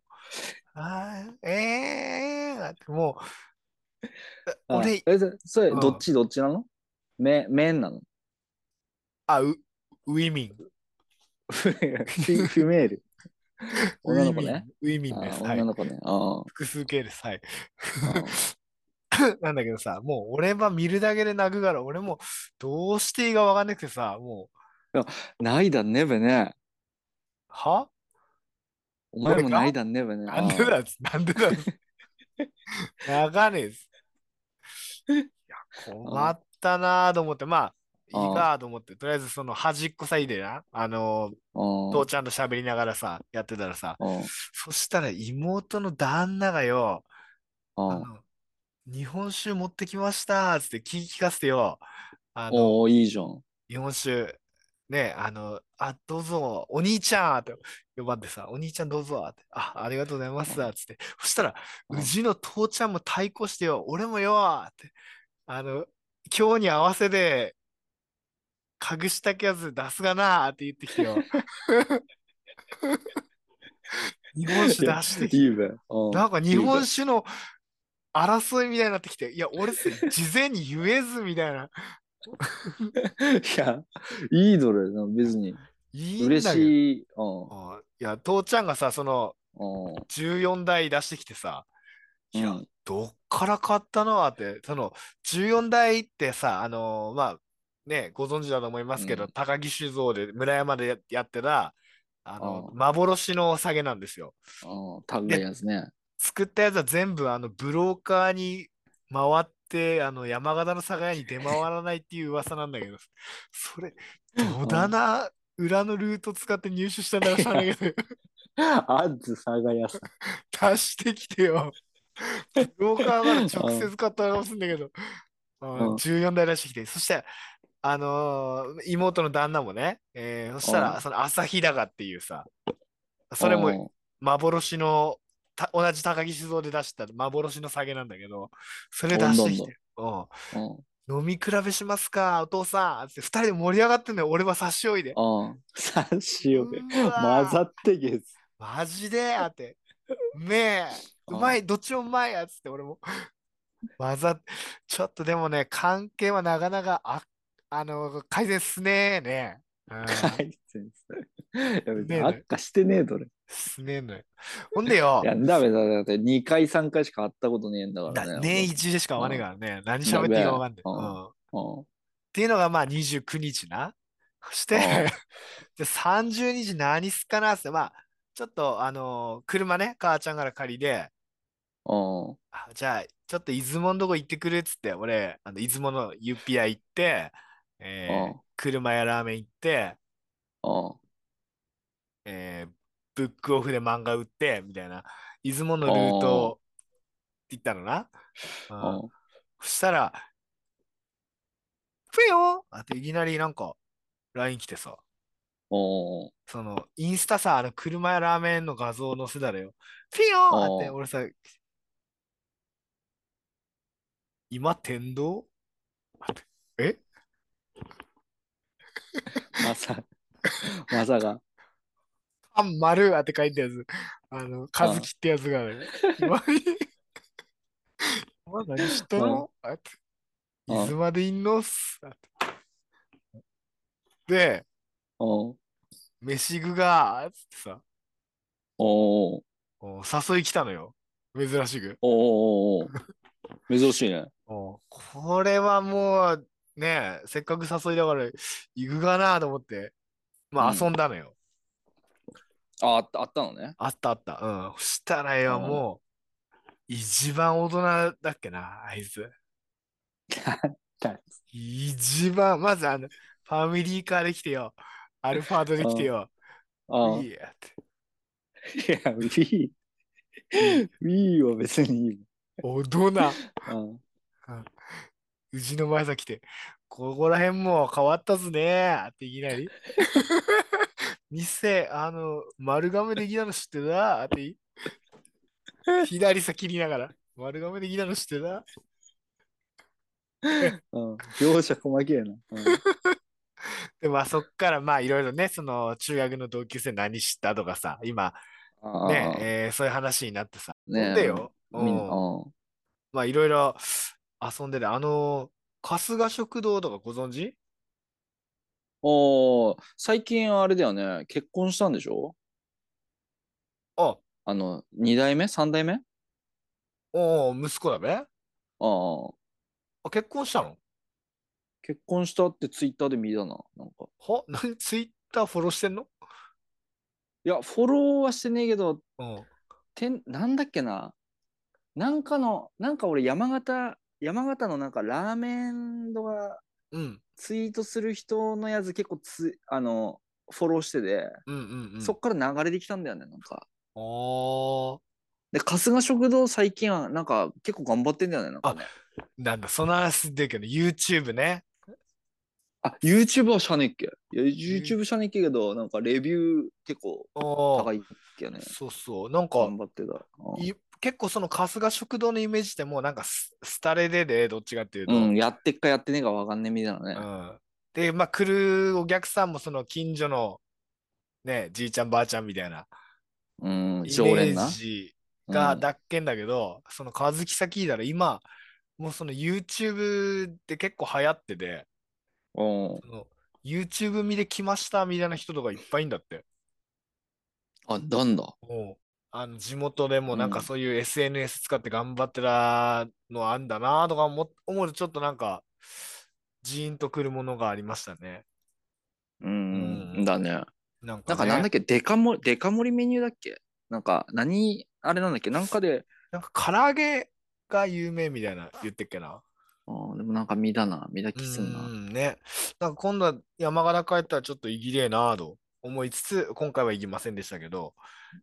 Speaker 1: あー、えーって、もう、
Speaker 2: あ
Speaker 1: 俺、
Speaker 2: え、そそれ、
Speaker 1: うん
Speaker 2: どっちどっちなの？め、麺なの？
Speaker 1: あ、ウ、ウィミン。
Speaker 2: フィフィメール。女の子ね。
Speaker 1: ウィミン。ウィミン
Speaker 2: あ
Speaker 1: です。はい。
Speaker 2: 女の子ね。あ
Speaker 1: 複数形です。はい。
Speaker 2: あ *laughs*
Speaker 1: なんだけどさ、もう俺は見るだけで泣くから、俺もどうしていいかわかんなくてさ、もう、
Speaker 2: ないだねべね。
Speaker 1: は？
Speaker 2: お前もないだねべね。
Speaker 1: なんでだっつなんでだっつ。*laughs* 泣かねえっす。*laughs* いや、困ったなぁと思って、まあ、いいかと思って、とりあえずその端っこさいでな、あの、
Speaker 2: あー。
Speaker 1: 父ちゃんと喋りながらさ、やってたらさ、そしたら妹の旦那がよ、日本酒持ってきましたっつって聞聞かせてよ。あの、
Speaker 2: いいじゃん。
Speaker 1: 日本酒、ね、あの、あ、どうぞ、お兄ちゃんって呼ばれてさ、お兄ちゃんどうぞって、あ、ありがとうございますつって、そしたら、
Speaker 2: う
Speaker 1: ちの父ちゃんも対抗してよ、俺もよって、あの、今日に合わせて、隠したやつ出すがなって言ってきてよ。*laughs* 日本酒出してきて。なんか日本酒の争いみたいになってきて、いや、俺、事前に言えずみたいな。*laughs*
Speaker 2: いや、いいどれな、別に。
Speaker 1: いいんだけど
Speaker 2: 嬉しい。うん
Speaker 1: あいや、父ちゃんがさ、その
Speaker 2: うん
Speaker 1: 14台出してきてさ、いや
Speaker 2: うん
Speaker 1: どっから買ったのって、その14代ってさ、あのーまあね、ご存知だと思いますけど、
Speaker 2: うん
Speaker 1: 高木酒造で村山でややってた、あの、
Speaker 2: うん
Speaker 1: 幻のお酒なんですよ。
Speaker 2: うん、高いやつね。
Speaker 1: 作ったやつは全部あのブローカーに回って、あの山形の酒屋に出回らないっていう噂なんだけど、*laughs* それ、どだな裏のルート使って入手したんだらないけど、
Speaker 2: あず佐賀屋さん。
Speaker 1: 出してきてよ。ブローカーから直接買ったらかもしれんだけど、うん
Speaker 2: うん。
Speaker 1: 14台出してきて、そして、あのー妹の旦那もね、えーそした
Speaker 2: う
Speaker 1: ら、その朝日高っていうさ、それも幻の、た同じ高木酒造で出した幻の酒なんだけど、それ出してきて、うん。飲み比べしますか、お父さんって二人で盛り上がってんのよ、俺は差し置いで。
Speaker 2: うん。差しよけ。
Speaker 1: うわ
Speaker 2: 混ざってけず。
Speaker 1: マジで？あって。うめえ。うまい？どっちもうまいやつって俺も。混ざっ、ちょっとでもね、関係はなかなかあ、あの、改善すねえね。うん、
Speaker 2: 改善す
Speaker 1: ね
Speaker 2: 悪化してねえどれ。
Speaker 1: すねえのよ。*laughs* ほんでよ
Speaker 2: い、や、ダメだ。だって2回3回しか会ったことねえんだからね。
Speaker 1: だ年一でしか会わねえからね、何喋っていいかわかんない。
Speaker 2: う
Speaker 1: うんんっ
Speaker 2: うん。
Speaker 1: ていうのがまあ29日な。そして
Speaker 2: うん、*laughs*
Speaker 1: で30日何すっかなって、まあ、ちょっとあの車ね、母ちゃんから借りで、
Speaker 2: うん。
Speaker 1: あじゃあ、ちょっと出雲のとこ行ってくれっつって、俺、あの出雲のユッピ屋行って、えー
Speaker 2: うん
Speaker 1: 車やラーメン行って、
Speaker 2: うん。
Speaker 1: えーブックオフで漫画売って、みたいな、出雲のルートって言ったのな。そしたら、ふよあといきなりなんか、LINE 来てさ、
Speaker 2: うん。
Speaker 1: その、インスタさ、あの、車やラーメンの画像載せたらよ。フィヨー。って、
Speaker 2: うん
Speaker 1: 俺さ、今、天童？え？
Speaker 2: まさ、まさか。
Speaker 1: あん丸って書いたやつ。あの、和樹ってやつがね。今に今何しとんの？あいつまでいんの？っす。で、
Speaker 2: うん。
Speaker 1: 飯具が、つってさ、
Speaker 2: おお
Speaker 1: お誘い来たのよ。珍しく。
Speaker 2: おお珍しいね。*laughs*
Speaker 1: おこれはもう、ねせっかく誘いだから行くかなと思って、まあ
Speaker 2: うん
Speaker 1: 遊んだのよ。
Speaker 2: あ、あった、あったのね。
Speaker 1: あったあった。うん。そしたらよ、
Speaker 2: うん
Speaker 1: もう、一番大人だっけな、あいつ。*laughs* 一番、まずあの、ファミリーカーで来てよ。アルファードで来てよ。
Speaker 2: あ
Speaker 1: いいやって。
Speaker 2: いや、Wii。Wii は別にいい
Speaker 1: 大人。うちの前さ来て、ここら辺もう変わったずねっていきなり。店、あの、丸亀できたの知ってた？ってい *laughs* 左先切りながら。丸亀できたの知ってた？
Speaker 2: うん。描写細けえな。うん *laughs*
Speaker 1: で、まあそっからまあいろいろね、その中学の同級生何知ったとかさ、今
Speaker 2: あ
Speaker 1: ね、
Speaker 2: ー
Speaker 1: えーそういう話になってさ。
Speaker 2: ね
Speaker 1: でよ。うんまあいろいろ遊んでて、あの、春日食堂とかご存知？
Speaker 2: おー最近あれだよね。結婚したんでしょ？
Speaker 1: あ、
Speaker 2: あの、2代目 ?3 代目？あ
Speaker 1: おー息子だべあ、
Speaker 2: あ。
Speaker 1: 結婚したの？
Speaker 2: 結婚したってツイッターで見たな。なんか。
Speaker 1: は？*laughs* 何？ツイッターフォローしてんの？
Speaker 2: いや、フォローはしてねえけど、
Speaker 1: うん。
Speaker 2: てんなんだっけな？なんかの、なんか俺山形、山形のなんかラーメンとか
Speaker 1: うん。
Speaker 2: ツイートする人のやつ結構つ、あの、フォローしてて、
Speaker 1: うんうんうん。
Speaker 2: そっから流れてきたんだよね、なんか。
Speaker 1: あー
Speaker 2: で、春日食堂最近はなんか結構頑張ってんだよね、なんかね。
Speaker 1: なんだ、その話でけど、YouTube ね。
Speaker 2: あ、YouTube はしゃねっけ？いや、YouTube しゃねっけけど、なんかレビュー結構
Speaker 1: お
Speaker 2: 高いっけね。
Speaker 1: そうそう。なんか
Speaker 2: 頑、張ってた。
Speaker 1: 結構その春日食堂のイメージってもうなんかススタレでで、どっちかっていうと。
Speaker 2: うん、やってっかやってねえかわかんねえみたいなね。
Speaker 1: うんで、まあ、来るお客さんもその近所の、ね、じいちゃんばあちゃんみたいな
Speaker 2: うん、
Speaker 1: イメ
Speaker 2: 常連な
Speaker 1: ー。ジが
Speaker 2: うん
Speaker 1: だっけんだけど、その和樹さ聞いたら今、もうその YouTube って結構流行ってて、
Speaker 2: うん。
Speaker 1: YouTube 見で来ましたみたいな人とかいっぱいいんだって。
Speaker 2: あ、なんだ。
Speaker 1: あの地元でもなん
Speaker 2: うん
Speaker 1: かそういう SNS 使って頑張ってたのあんだなとか思思うとちょっとなんかジーンとくるものがありましたね。
Speaker 2: うん、
Speaker 1: うん
Speaker 2: だね。
Speaker 1: なんか
Speaker 2: なんかなんだっ
Speaker 1: ね、
Speaker 2: け、デカ盛り、デカ盛りメニューだっけ？なんか、何、あれなんだっけ？なんかで、
Speaker 1: なんか唐揚げが有名みたいな言ってっけな。
Speaker 2: あーでもなんか見だな、見だ気すんな。
Speaker 1: うんね。なんか今度は山形帰ったらちょっと行きれえなと思いつつ、今回は行きませんでしたけど、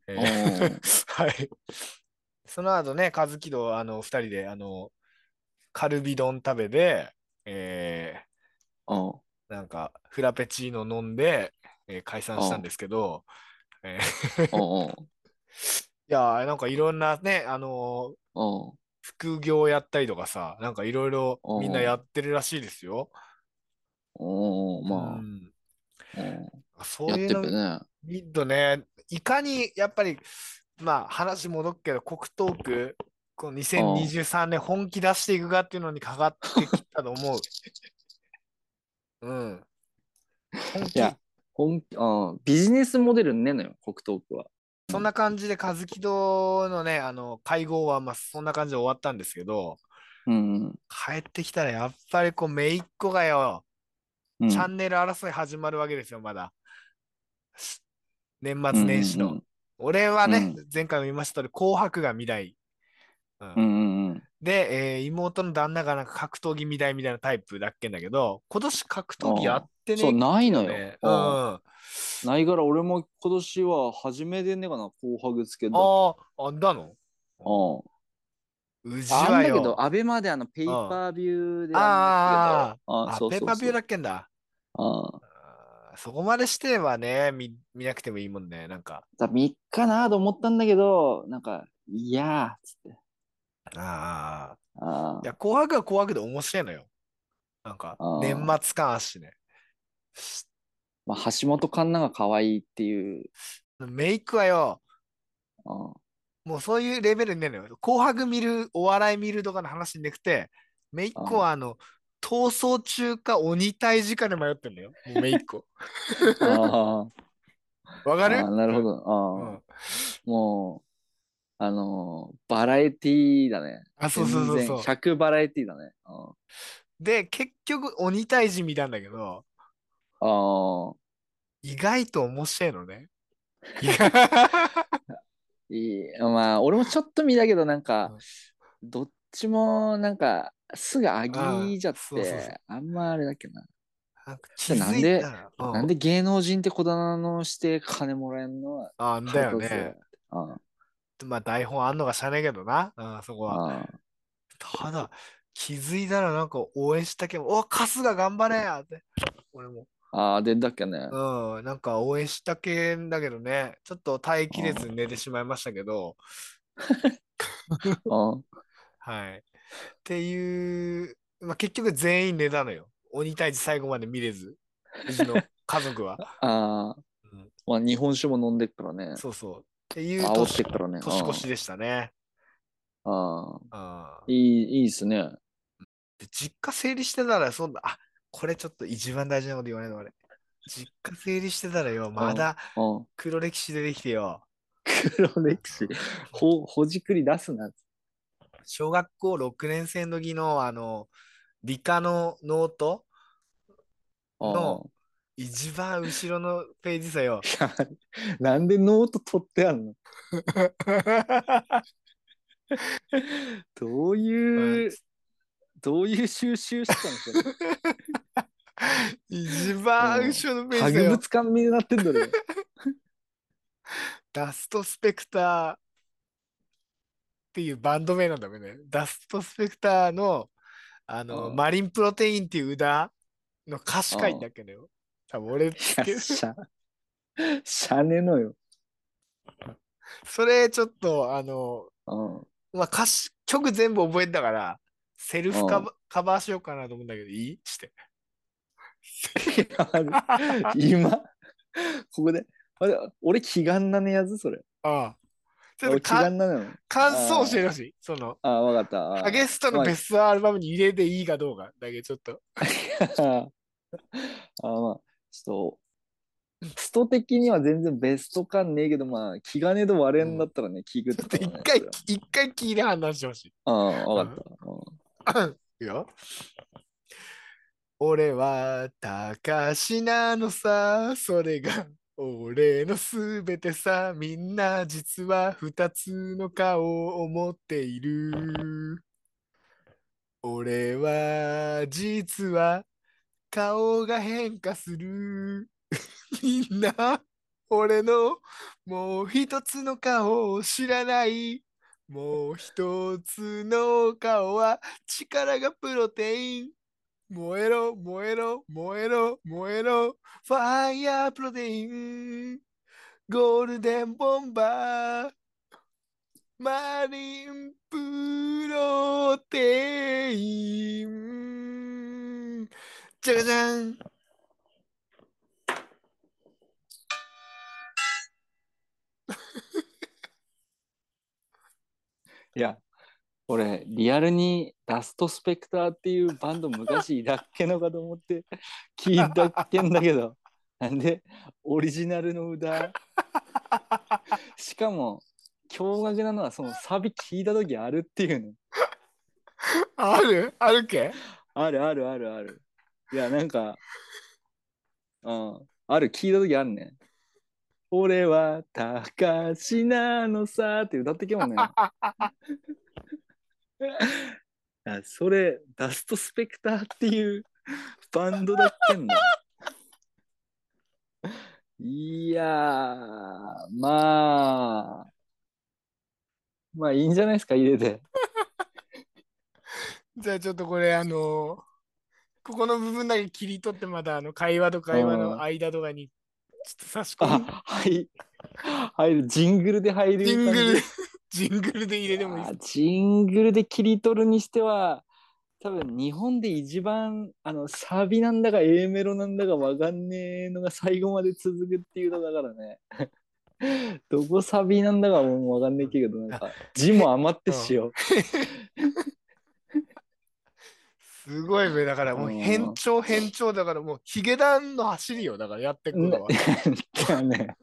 Speaker 1: えー *laughs* はい。その後ね、和樹とあの二人であのカルビ丼食べて、え
Speaker 2: うん。
Speaker 1: ーなんかフラペチーノ飲んで、えー解散したんですけど、えー。*laughs* いやーなんかいろんなね、あのー
Speaker 2: うん。
Speaker 1: 副業やったりとかさ、なんかいろいろ
Speaker 2: うん
Speaker 1: みんなやってるらしいですよ。
Speaker 2: うん。ま
Speaker 1: うん
Speaker 2: あ、うん。
Speaker 1: そういうの
Speaker 2: ね。
Speaker 1: 見るとね、いかにやっぱり、まあ話戻っけど、国東区、この2023年本気出していくかっていうのにかかってきたと思う。うん。本気
Speaker 2: いや、本気、うん。ビジネスモデルねえのよ、北東区は。
Speaker 1: そんな感じで、和樹堂のね、あの、会合は、まあ、そんな感じで終わったんですけど、
Speaker 2: うん。
Speaker 1: 帰ってきたら、やっぱりこう、姪っ子がよ、
Speaker 2: うん。
Speaker 1: チャンネル争い始まるわけですよ、まだ。年末年始の。
Speaker 2: うん
Speaker 1: 俺はね、
Speaker 2: う
Speaker 1: 前回も言いました通り、紅白が見たい。うん
Speaker 2: うんうんうん。
Speaker 1: で、えー妹の旦那がなんか格闘技見たいみたいなタイプだっけんだけど、今年格闘技やってね
Speaker 2: そう、ないのよ。
Speaker 1: ね。
Speaker 2: う
Speaker 1: うんん。あ
Speaker 2: ないから俺も今年は初めでねえかな、紅白つけた。
Speaker 1: あ、あんだの？
Speaker 2: うん。
Speaker 1: うじ
Speaker 2: あん
Speaker 1: はよ。
Speaker 2: だけど、アベマであのペーパービューで
Speaker 1: あ
Speaker 2: あ
Speaker 1: あ、
Speaker 2: そうそうそう
Speaker 1: ペーパービューだっけんだ。
Speaker 2: うん
Speaker 1: あーそこまでしてはね、見見なくてもいいもんね、なんか。
Speaker 2: だ3日なと思ったんだけど、なんか、いやーっつって。
Speaker 1: ああ。
Speaker 2: あ
Speaker 1: いや、紅白は紅白で面白いのよ。なんか年末感あっしね。
Speaker 2: まあ、橋本環奈が可愛いっていう。
Speaker 1: メイクはよ、
Speaker 2: うん
Speaker 1: もうそういうレベルにねえのよ。紅白見る、お笑い見るとかの話なくて、メイクはあの、逃走中か鬼退治かで迷ってんだよ。もうメイク。*laughs*
Speaker 2: あ
Speaker 1: わかる？
Speaker 2: なるほど。
Speaker 1: う
Speaker 2: あー
Speaker 1: ん。
Speaker 2: もう、あのーバラエティーだね。
Speaker 1: あ、そうそうそうそう
Speaker 2: 全然。100バラエティーだね。うん
Speaker 1: で、結局鬼退治見たんだけど、
Speaker 2: あー
Speaker 1: 意外と面白いのね。*laughs*
Speaker 2: いい。まあ、俺もちょっと見たけど、なんか
Speaker 1: うん、
Speaker 2: どっちも、なんか、すぐ飽きちゃっ
Speaker 1: あーそうそうそう
Speaker 2: て、あんまあれだっけな。
Speaker 1: なんか気づい
Speaker 2: なんで
Speaker 1: う
Speaker 2: なんで芸能人ってこだなのして金もらえんのは
Speaker 1: あんだよね。
Speaker 2: わ。
Speaker 1: まあ台本あんのがしゃねえけどな、うん、そこ
Speaker 2: うん
Speaker 1: は。
Speaker 2: うん
Speaker 1: ただ、気づいたらなんか応援したけど、お春日頑張れやって。俺も。
Speaker 2: ああ、でだっけね。
Speaker 1: うん、なんか応援したけんだけどね、ちょっと耐えきれずに寝てしまいましたけど、*laughs*
Speaker 2: うん *laughs*
Speaker 1: はい。っていう、まあ、結局全員寝たのよ。鬼退治最後まで見れず、うちの家族は。*laughs*
Speaker 2: ああ、
Speaker 1: うん
Speaker 2: まあ日本酒も飲んでっからね。
Speaker 1: そうそう。っていう
Speaker 2: 煽って
Speaker 1: 年
Speaker 2: っからね。
Speaker 1: 年越しでしたね。
Speaker 2: ああ、
Speaker 1: あ
Speaker 2: いい、いいっすね。
Speaker 1: で実家整理してたら、そんな、あこれちょっと一番大事なこと言わないの俺。実家整理してたらよ、まだ
Speaker 2: うん。
Speaker 1: 黒歴史出てきてよ。
Speaker 2: 黒歴史。ほ、ほじくり出すな。
Speaker 1: 小学校6年生の時の、あの、理科のノート
Speaker 2: うん
Speaker 1: の一番後ろのページさよ。
Speaker 2: なんでノート取ってあんの？*laughs* どういう、どういう収集したのそれ
Speaker 1: 一番後ろのページだよ。
Speaker 2: 博物館になってんだろ。*laughs*
Speaker 1: ダストスペクターっていうバンド名なんだよね。ダストスペクターの、あの、
Speaker 2: うん
Speaker 1: マリンプロテインっていう歌の歌詞書いてあっけどよ。多分俺
Speaker 2: い
Speaker 1: つけ
Speaker 2: や、しゃ、しゃねのよ。
Speaker 1: それちょっと、あの、
Speaker 2: うん。
Speaker 1: まあ、歌詞、曲全部覚えたから、セルフカ
Speaker 2: うん
Speaker 1: バカバーしようかなと思うんだけど、いい？して。*laughs*
Speaker 2: 今、ここで、あれ俺、気眼なねやつ、それ。
Speaker 1: ああ。ちょっと。感想教えてほしい。その、
Speaker 2: ああ、わかった。あ
Speaker 1: アゲストのベストアルバムに入れていいかどうかだけちょっと。*laughs*
Speaker 2: ああ、まあ、ちょっと、スト的には全然ベスト感ねえけど、まあ、気兼ねと割れんだったらね、聞くって
Speaker 1: 一回、一回聞いて判断してほしい。
Speaker 2: ああ、わかった。うん *coughs*
Speaker 1: いくよ。俺は高しなのさ、それが俺のすべてさ、みんな実は二つの顔を持っている。俺は実は顔が変化する。みんな俺のもう一つの顔を知らない。もう一つの顔は力がプロテイン。燃えろ、燃えろ、燃えろ、燃えろ。ファイヤープロテイン。ゴールデンボンバー。マリンプロテイン。じゃがじゃん。*laughs*
Speaker 2: いや、俺、リアルにダストスペクターっていうバンド昔いたっけのかと思って聞いたっけんだけど、なんでオリジナルの歌しかも、驚愕なのはそのサビ聞いた時あるっていうの。
Speaker 1: ある？あるけ？
Speaker 2: あるあるあるある。いや、なんか、うん、ある、聞いた時あるね。俺は高しなのさって歌ってけもんね。*laughs* あそれ、ダストスペクターっていうバンドだっけんの？いやー、まあ、まあいいんじゃないですか、入れて。*laughs*
Speaker 1: じゃあちょっとこれあのここの部分だけ切り取ってまたあの会話と会話の間とかにちょっと差し込む
Speaker 2: あ、はい。入る、ジングルで入る
Speaker 1: ジングルジングルで入れてもいい
Speaker 2: あ
Speaker 1: です
Speaker 2: ジングルで切り取るにしては多分日本で一番あのサビなんだか A メロなんだかわかんねえのが最後まで続くっていうのだからね。*laughs* どこサビなんだかもうわかんねえけどなん。か字も余ってしよ
Speaker 1: すごい上だからもう
Speaker 2: うん
Speaker 1: 変調変調だからもうヒゲダンの走りよ。だからやってくのは。*laughs*
Speaker 2: だね。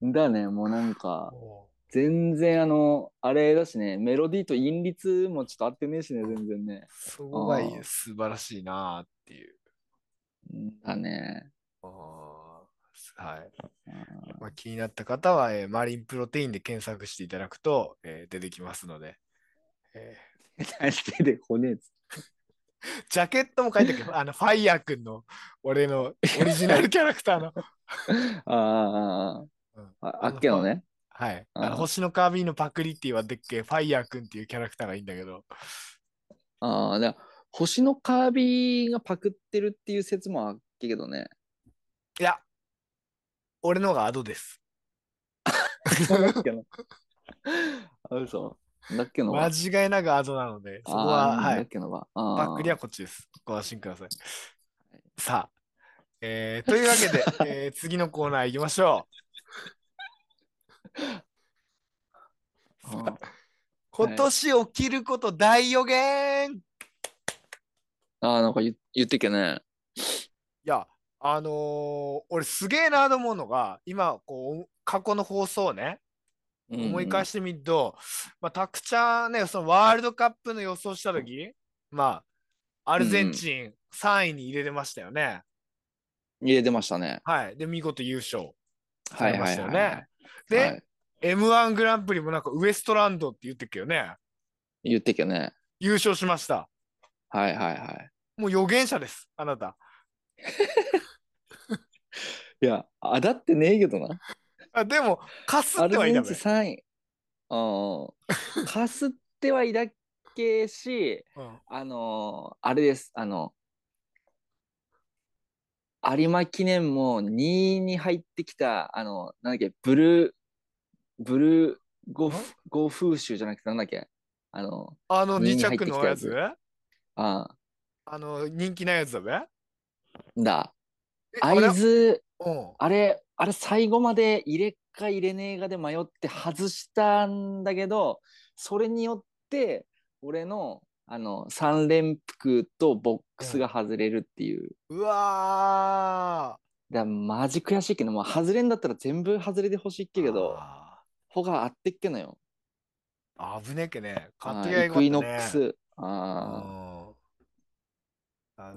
Speaker 2: だね。もうなんか
Speaker 1: も
Speaker 2: 全然あのあれだしねメロディーと韻律もちょっと合ってねえしね全然ね。
Speaker 1: うそこが素晴らしいなっていう。
Speaker 2: だね。
Speaker 1: あーはい。
Speaker 2: うん。
Speaker 1: まあ、気になった方は、えーマリンプロテインで検索していただくと、えー出てきますので、え
Speaker 2: 手で骨つ
Speaker 1: ージャケットも書いてある。あのファイヤーくんの俺のオリジナルキャラクターの、*laughs*
Speaker 2: あああ
Speaker 1: うん。
Speaker 2: あああっけのね
Speaker 1: はい、
Speaker 2: あ
Speaker 1: の星のカービィのパクリって言われてっけ？ファイヤーくんっていうキャラクターがいいんだけど。
Speaker 2: ああ、だ星のカービィがパクってるっていう説もあっけどね。
Speaker 1: いや。俺のがアドです。*laughs*
Speaker 2: だっけな。*laughs* あ、嘘。だっけの
Speaker 1: 間
Speaker 2: か。
Speaker 1: 違いなくアドなのでそこ
Speaker 2: あ
Speaker 1: は、
Speaker 2: ー
Speaker 1: はい、
Speaker 2: だっけのか。あ
Speaker 1: パクリはこっちです。ご安心ください。さあ、えーというわけで、えー次のコーナー行きましょう *laughs* 今年起きること大予言、い、
Speaker 2: あー、なんか言言ってっけね。
Speaker 1: や、あのー俺すげえなと思うのが、今、こう、過去の放送をね、思い返
Speaker 2: し
Speaker 1: してみると、まあ、たくちゃんね、そのワールドカップの予想したとき、まあ、アルゼンチン3位に入れてましたよね。
Speaker 2: 入れてましたね。
Speaker 1: はい。で、見事優勝されま
Speaker 2: はいはいはい、
Speaker 1: したよね。で、
Speaker 2: はい
Speaker 1: M1 グランプリもなんかウエストランドって言ってっけどね、
Speaker 2: 言ってっけね。
Speaker 1: 優勝しました。
Speaker 2: はいはいはい。
Speaker 1: もう予言者です、あなた。*laughs*
Speaker 2: いや、あだってねえけどな。
Speaker 1: あでも、かす
Speaker 2: ア
Speaker 1: ってはいたべ
Speaker 2: ルゼンチン。3位。うん。かすってはいだ *laughs* っけし、
Speaker 1: うん
Speaker 2: あのーあれです。あの、有馬記念も2位に入ってきた、あの、なんだっけ、ブルー、ブルーゴフ、ゴフーシュじゃなくてなんだっけ、あの、
Speaker 1: あの2
Speaker 2: 二位に入って
Speaker 1: 着のや
Speaker 2: つ。
Speaker 1: つ
Speaker 2: あ。
Speaker 1: あの人気なやつだべ？
Speaker 2: だ、会津、
Speaker 1: うん。
Speaker 2: あれ、あれ最後まで入れか入れねえがで迷って外したんだけど、それによって、俺の、あの、3連服とボックスが外れるっていう。
Speaker 1: うわ
Speaker 2: だマジ悔しいけど、もう外れんだったら全部外れてほしいっけど、
Speaker 1: あ
Speaker 2: ほがあってっけのよ。
Speaker 1: ー危ねえけね。買
Speaker 2: あ
Speaker 1: ってきゃ
Speaker 2: ーイクイ
Speaker 1: よかったね。
Speaker 2: ノックス。
Speaker 1: うん
Speaker 2: あ
Speaker 1: あ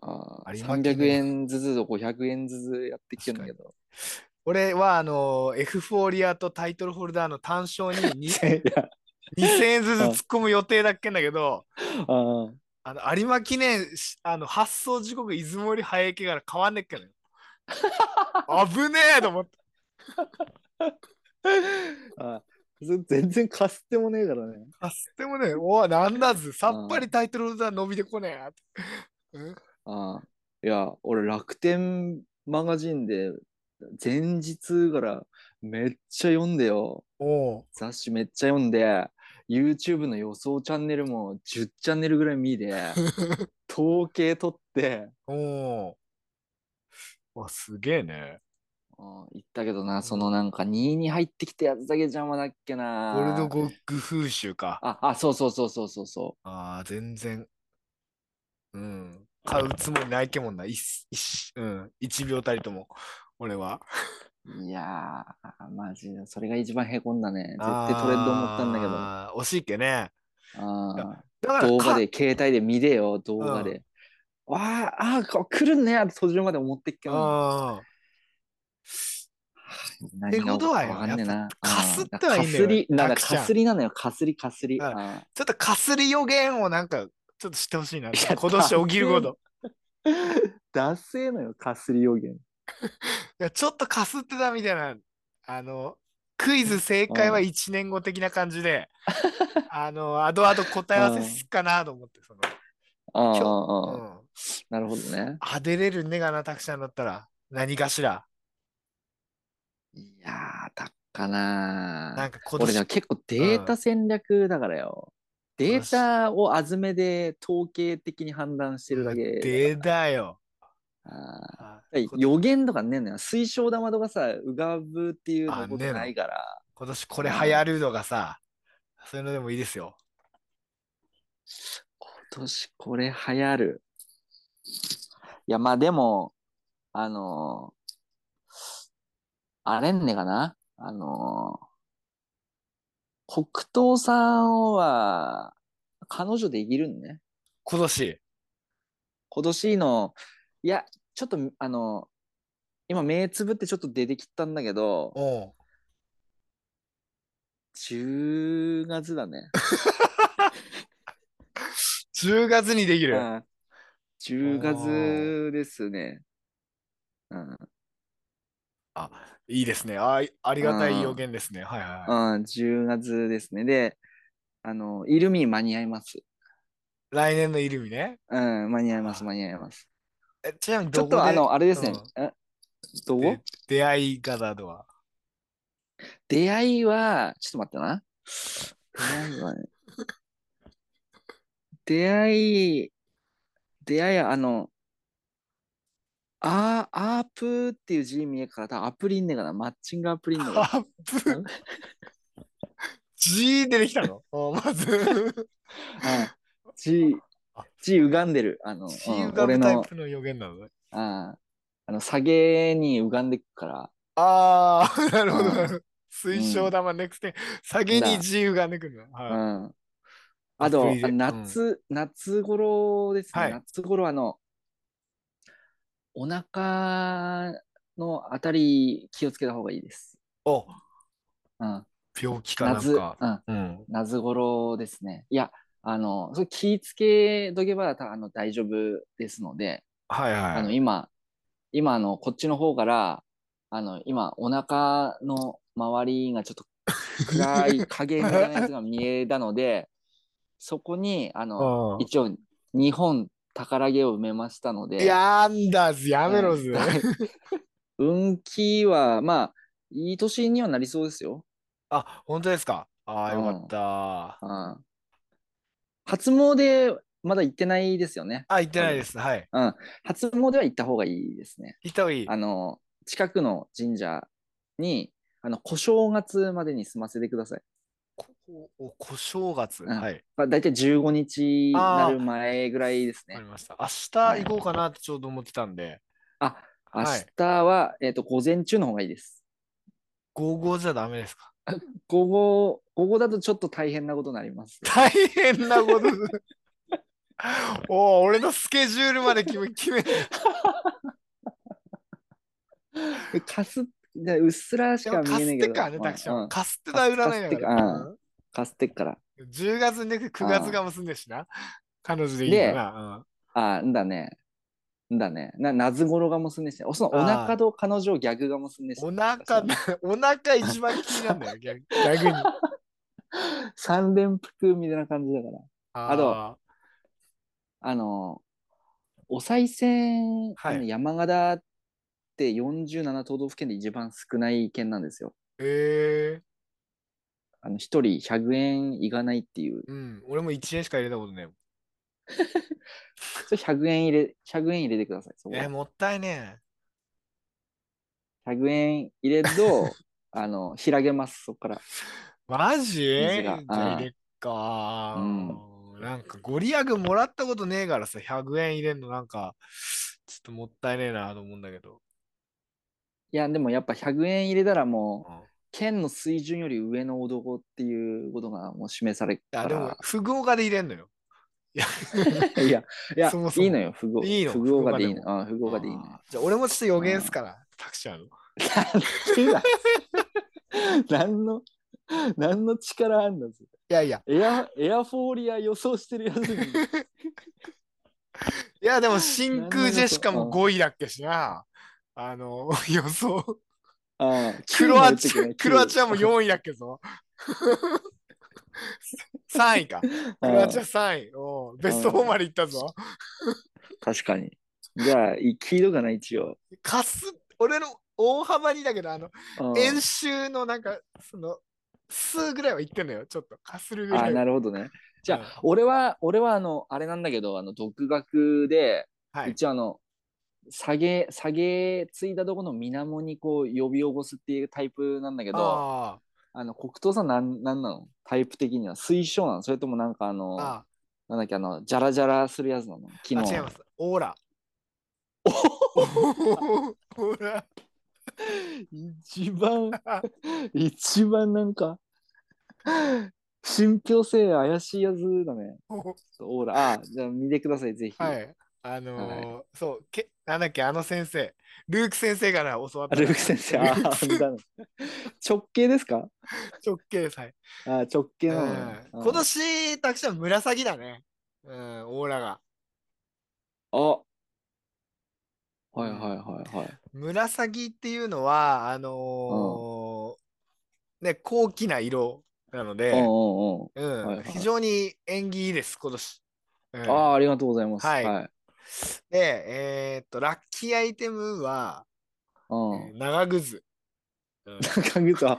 Speaker 2: あー
Speaker 1: 有馬記念
Speaker 2: 300円ずつと500円ずつやってきてるんだけど。
Speaker 1: 俺はあのエフフォーリアとタイトルホルダーの単勝にに *laughs*
Speaker 2: いや
Speaker 1: 2000円ずつ突っ込む予定だっけんだけど、
Speaker 2: あ
Speaker 1: の有馬記念しあの発送時刻出雲より早いけから変わんねっけのよ。危ねえと思って。*laughs*
Speaker 2: あー全然かすってもねえからね。
Speaker 1: あすでもね、おい、なんだず、さっぱりタイトルホルダー伸びてこねえ。うん
Speaker 2: ああ、いや、俺楽天マガジンで前日からめっちゃ読んでよ。雑誌めっちゃ読んで、YouTube の予想チャンネルも10チャンネルぐらい見で、*laughs* 統計取って、
Speaker 1: おうわ、すげえね。
Speaker 2: あ言ったけどな、そのなんか2位に入ってきたやつだけ邪魔だっけな。
Speaker 1: ゴールドゴッグ風習か。
Speaker 2: あ、あ、そうそうそうそうそうそ
Speaker 1: ああ、全然。うん。買うつもりないけもんな。一一うん、一秒たりとも。俺は。
Speaker 2: う。いやー、マジで、それが一番へこんだね。絶対トレンド思ったんだけど。
Speaker 1: 惜しいっけね。
Speaker 2: あ
Speaker 1: だから
Speaker 2: 動画
Speaker 1: か
Speaker 2: で携帯で見れよ動画で、わああ来るねって途中まで思ってっけど。
Speaker 1: あ
Speaker 2: 何が
Speaker 1: ことはよ
Speaker 2: わか
Speaker 1: すってはいいんだよ
Speaker 2: かすりなんかかすりなのよかすりかすり。
Speaker 1: ちょっとかすり予言をなんか、ちょっと知ってほしいな。今年起きること。
Speaker 2: ーダッセーのよかすり予言
Speaker 1: いや、ちょっとかすってたみたいな、あの、クイズ正解は
Speaker 2: うん。
Speaker 1: 1年後的な感じで、*laughs* あの、あとあと答え合わせすっかなと思って、その、
Speaker 2: ああ
Speaker 1: うん。
Speaker 2: なるほどね。
Speaker 1: あ、出れるねがな、たくさんだったら、何かしら。
Speaker 2: いやーだっかな
Speaker 1: なんか今
Speaker 2: 俺結構データ戦略だからよ、データを集めで統計的に判断してるだけだから。
Speaker 1: 出だよ。
Speaker 2: あ予言とかねえのよ。水晶玉とかさ、うがぶっていうのことないから。
Speaker 1: 今年これ流行るのがさ、そういうのでもいいですよ。
Speaker 2: 今年これ流行る。いや、まあでも、あのーあれんねかなあのー黒糖さんは、彼女できるんね。
Speaker 1: 今年。
Speaker 2: 今年の、いや、ちょっと、あの今目つぶってちょっと出てきたんだけど、
Speaker 1: おう
Speaker 2: 10月だね。*laughs*
Speaker 1: 10月にできる。
Speaker 2: うん10月ですね。うん、
Speaker 1: あ、いいですね。あありがたい予言ですね。はいはいはい。
Speaker 2: うん、10月ですね。で、あの、イルミ間に合います。
Speaker 1: 来年のイルミね。
Speaker 2: うん、間に合います、
Speaker 1: あ
Speaker 2: 間に合います。
Speaker 1: えちなみに
Speaker 2: ちょっ
Speaker 1: とで？
Speaker 2: あの、あれですね。
Speaker 1: うん
Speaker 2: えどこ
Speaker 1: で出会い方とは？
Speaker 2: 出会いは、ちょっと待ってな。出会いはね。出会い、出会いは、あの、あー、アープっていう字見えから、アプリんねえかな。マッチングアプリんのか
Speaker 1: アップ？G 出てきたの？*laughs* おまず。
Speaker 2: な。字
Speaker 1: あ、
Speaker 2: 字歪んでる。あの、の
Speaker 1: ぶタイプ、の予言なのね。
Speaker 2: ああの、下げに歪んでくから。
Speaker 1: ああ、*laughs* なるほど。水晶玉ネクステン、下げに
Speaker 2: だ
Speaker 1: G 浮かんでくるの。
Speaker 2: う
Speaker 1: はい
Speaker 2: ん。あと、夏、夏頃ですね。
Speaker 1: はい
Speaker 2: 夏頃、あの、お腹のあたり気をつけた方がいいです。
Speaker 1: お、
Speaker 2: うん。
Speaker 1: 病気かなん
Speaker 2: 夏、
Speaker 1: か。
Speaker 2: うん。
Speaker 1: うん。
Speaker 2: 夏頃ですね。いや、あの、それ気ぃつけとけばたあの大丈夫ですので、
Speaker 1: はいはい。
Speaker 2: あの、今、今、あの、こっちの方から、あの、今、お腹の周りがちょっと暗い影みたいなやつが見えたので、*laughs* そこに、あの、
Speaker 1: うん
Speaker 2: 一応、日本宝毛を埋めましたので、
Speaker 1: やんだず、やめろず。
Speaker 2: 運気は、まあ、いい年にはなりそうですよ。
Speaker 1: あ、本当ですか？ああ、よか
Speaker 2: うん
Speaker 1: った。
Speaker 2: うん初詣、まだ行ってないですよね。
Speaker 1: あ、行ってないです。はい。
Speaker 2: うん。初詣は行った方がいいですね。
Speaker 1: 行った方がいい。
Speaker 2: あの、近くの神社に、あの、小正月までに済ませてください。
Speaker 1: こお小正月？
Speaker 2: うん
Speaker 1: はい。
Speaker 2: まあ、大体15日になる前ぐらいですね
Speaker 1: わかり。ました。明日行こうかなってちょうど思ってたんで。
Speaker 2: あ、明
Speaker 1: はい
Speaker 2: 日は、えっ、と、午前中の方がいいです。
Speaker 1: 午後じゃダメですか？
Speaker 2: 午後、午後だとちょっと大変なことになります。
Speaker 1: 大変なことす *laughs* おお、俺のスケジュールまで決め、*laughs* 決めて。
Speaker 2: かす、でうっすらし
Speaker 1: か
Speaker 2: 見えないけど。
Speaker 1: ってかね、
Speaker 2: まあ
Speaker 1: たくちゃん。
Speaker 2: うん
Speaker 1: かすってた占いだ
Speaker 2: かすって
Speaker 1: か。
Speaker 2: からうんかすってっから。
Speaker 1: うん10月に9月が結んでしな。彼女でいいかな。
Speaker 2: あ、んだね。んだね。な、夏頃が結んでして。おそのお腹と彼女を逆が結んでし
Speaker 1: お腹、*laughs* お腹一番気になるんだよ、逆逆に。*laughs*
Speaker 2: 三連服みたいな感じだから。あと
Speaker 1: あ
Speaker 2: あの、お賽銭、
Speaker 1: はい
Speaker 2: 山形って47都道府県で一番少ない県なんですよ。
Speaker 1: ーえ
Speaker 2: あの、一人100円いかないっていう。
Speaker 1: ー、うん。俺も1円しか入れたことないもん。
Speaker 2: それ100円入れ、100円入れてください。そこ
Speaker 1: えー、もったいね
Speaker 2: 100円入れると、*laughs* あの、開げます、そこから。
Speaker 1: え。マジ？入れっか、
Speaker 2: う
Speaker 1: なんかご利益もらったことねえからさ、100円入れんのなんか、ちょっともったいねえなと思うんだけど。
Speaker 2: いや、でもやっぱ100円入れたらもう、
Speaker 1: うん
Speaker 2: 県の水準より上の男っていうことがもう示され
Speaker 1: いや、
Speaker 2: た
Speaker 1: でも
Speaker 2: ら。、
Speaker 1: 富豪がで入れんのよ。*laughs* いや、
Speaker 2: いや、いや
Speaker 1: そもそも
Speaker 2: いいのよ、富豪。
Speaker 1: いいの
Speaker 2: 富豪がでいい
Speaker 1: 富
Speaker 2: の。うん、富豪がでいいの
Speaker 1: じゃあ俺もちょっと予言すから、タクちゃん *laughs* の。
Speaker 2: 何の、何の力あんの
Speaker 1: いやいや、
Speaker 2: エア、エアフォーリア予想してるやつに。*laughs*
Speaker 1: いや、でも真空ジェシカも
Speaker 2: うん
Speaker 1: 5位だっけしな。あの、予想。
Speaker 2: ああ
Speaker 1: クロアチア、クロアチアも
Speaker 2: ア。
Speaker 1: 4位だっけど。3位か。*laughs* クロアチア3位。おうベスト4まで行ったぞ。*laughs*
Speaker 2: 確かに。じゃあ、い聞いとかな、一応。
Speaker 1: かす、俺の大幅にだけど、あの、
Speaker 2: うん
Speaker 1: 演習のなんか、その、数ぐらいは言ってんのよ。ちょっと、かするぐら
Speaker 2: あ
Speaker 1: い。
Speaker 2: なるほどね。じゃあ、
Speaker 1: うん
Speaker 2: 俺は、俺は、あの、あれなんだけど、あの、独学で、
Speaker 1: はい。
Speaker 2: 一応あの、下げ、下げついたところの水面にこう呼び起こすっていうタイプなんだけど、あ
Speaker 1: あ
Speaker 2: の、黒糖さんなん、なんなの？タイプ的には水晶なの？それともなんかあ
Speaker 1: あ、
Speaker 2: の、
Speaker 1: あ
Speaker 2: なんだっけ、あの、ジャラジャラするやつなの？昨
Speaker 1: あ、あ、
Speaker 2: 日。
Speaker 1: 違います。オーラ。*laughs* オーラ。
Speaker 2: 一番、一番なんか、信憑性怪しいやつだね。オーラ、あ、じゃあ見てください、ぜひ。
Speaker 1: はい。あのーそう、け、なんだっけ、あの先生。ルーク先生から教わった。
Speaker 2: あルーク先生、あ、本当だね直径ですか？
Speaker 1: 直径です。はい。
Speaker 2: あ、直径
Speaker 1: うん
Speaker 2: なの
Speaker 1: 今年、たくちゃん紫だね。うん、オーラが。
Speaker 2: あ。はいはいはいはい。
Speaker 1: 紫っていうのは、あのーね、高貴な色なので、非常に縁起いいです、今年。うん
Speaker 2: ああ、ありがとうございます。
Speaker 1: はい
Speaker 2: はい。
Speaker 1: で、えーっと、ラッキーアイテムは、
Speaker 2: うん。
Speaker 1: えー長靴。うん
Speaker 2: 長靴は、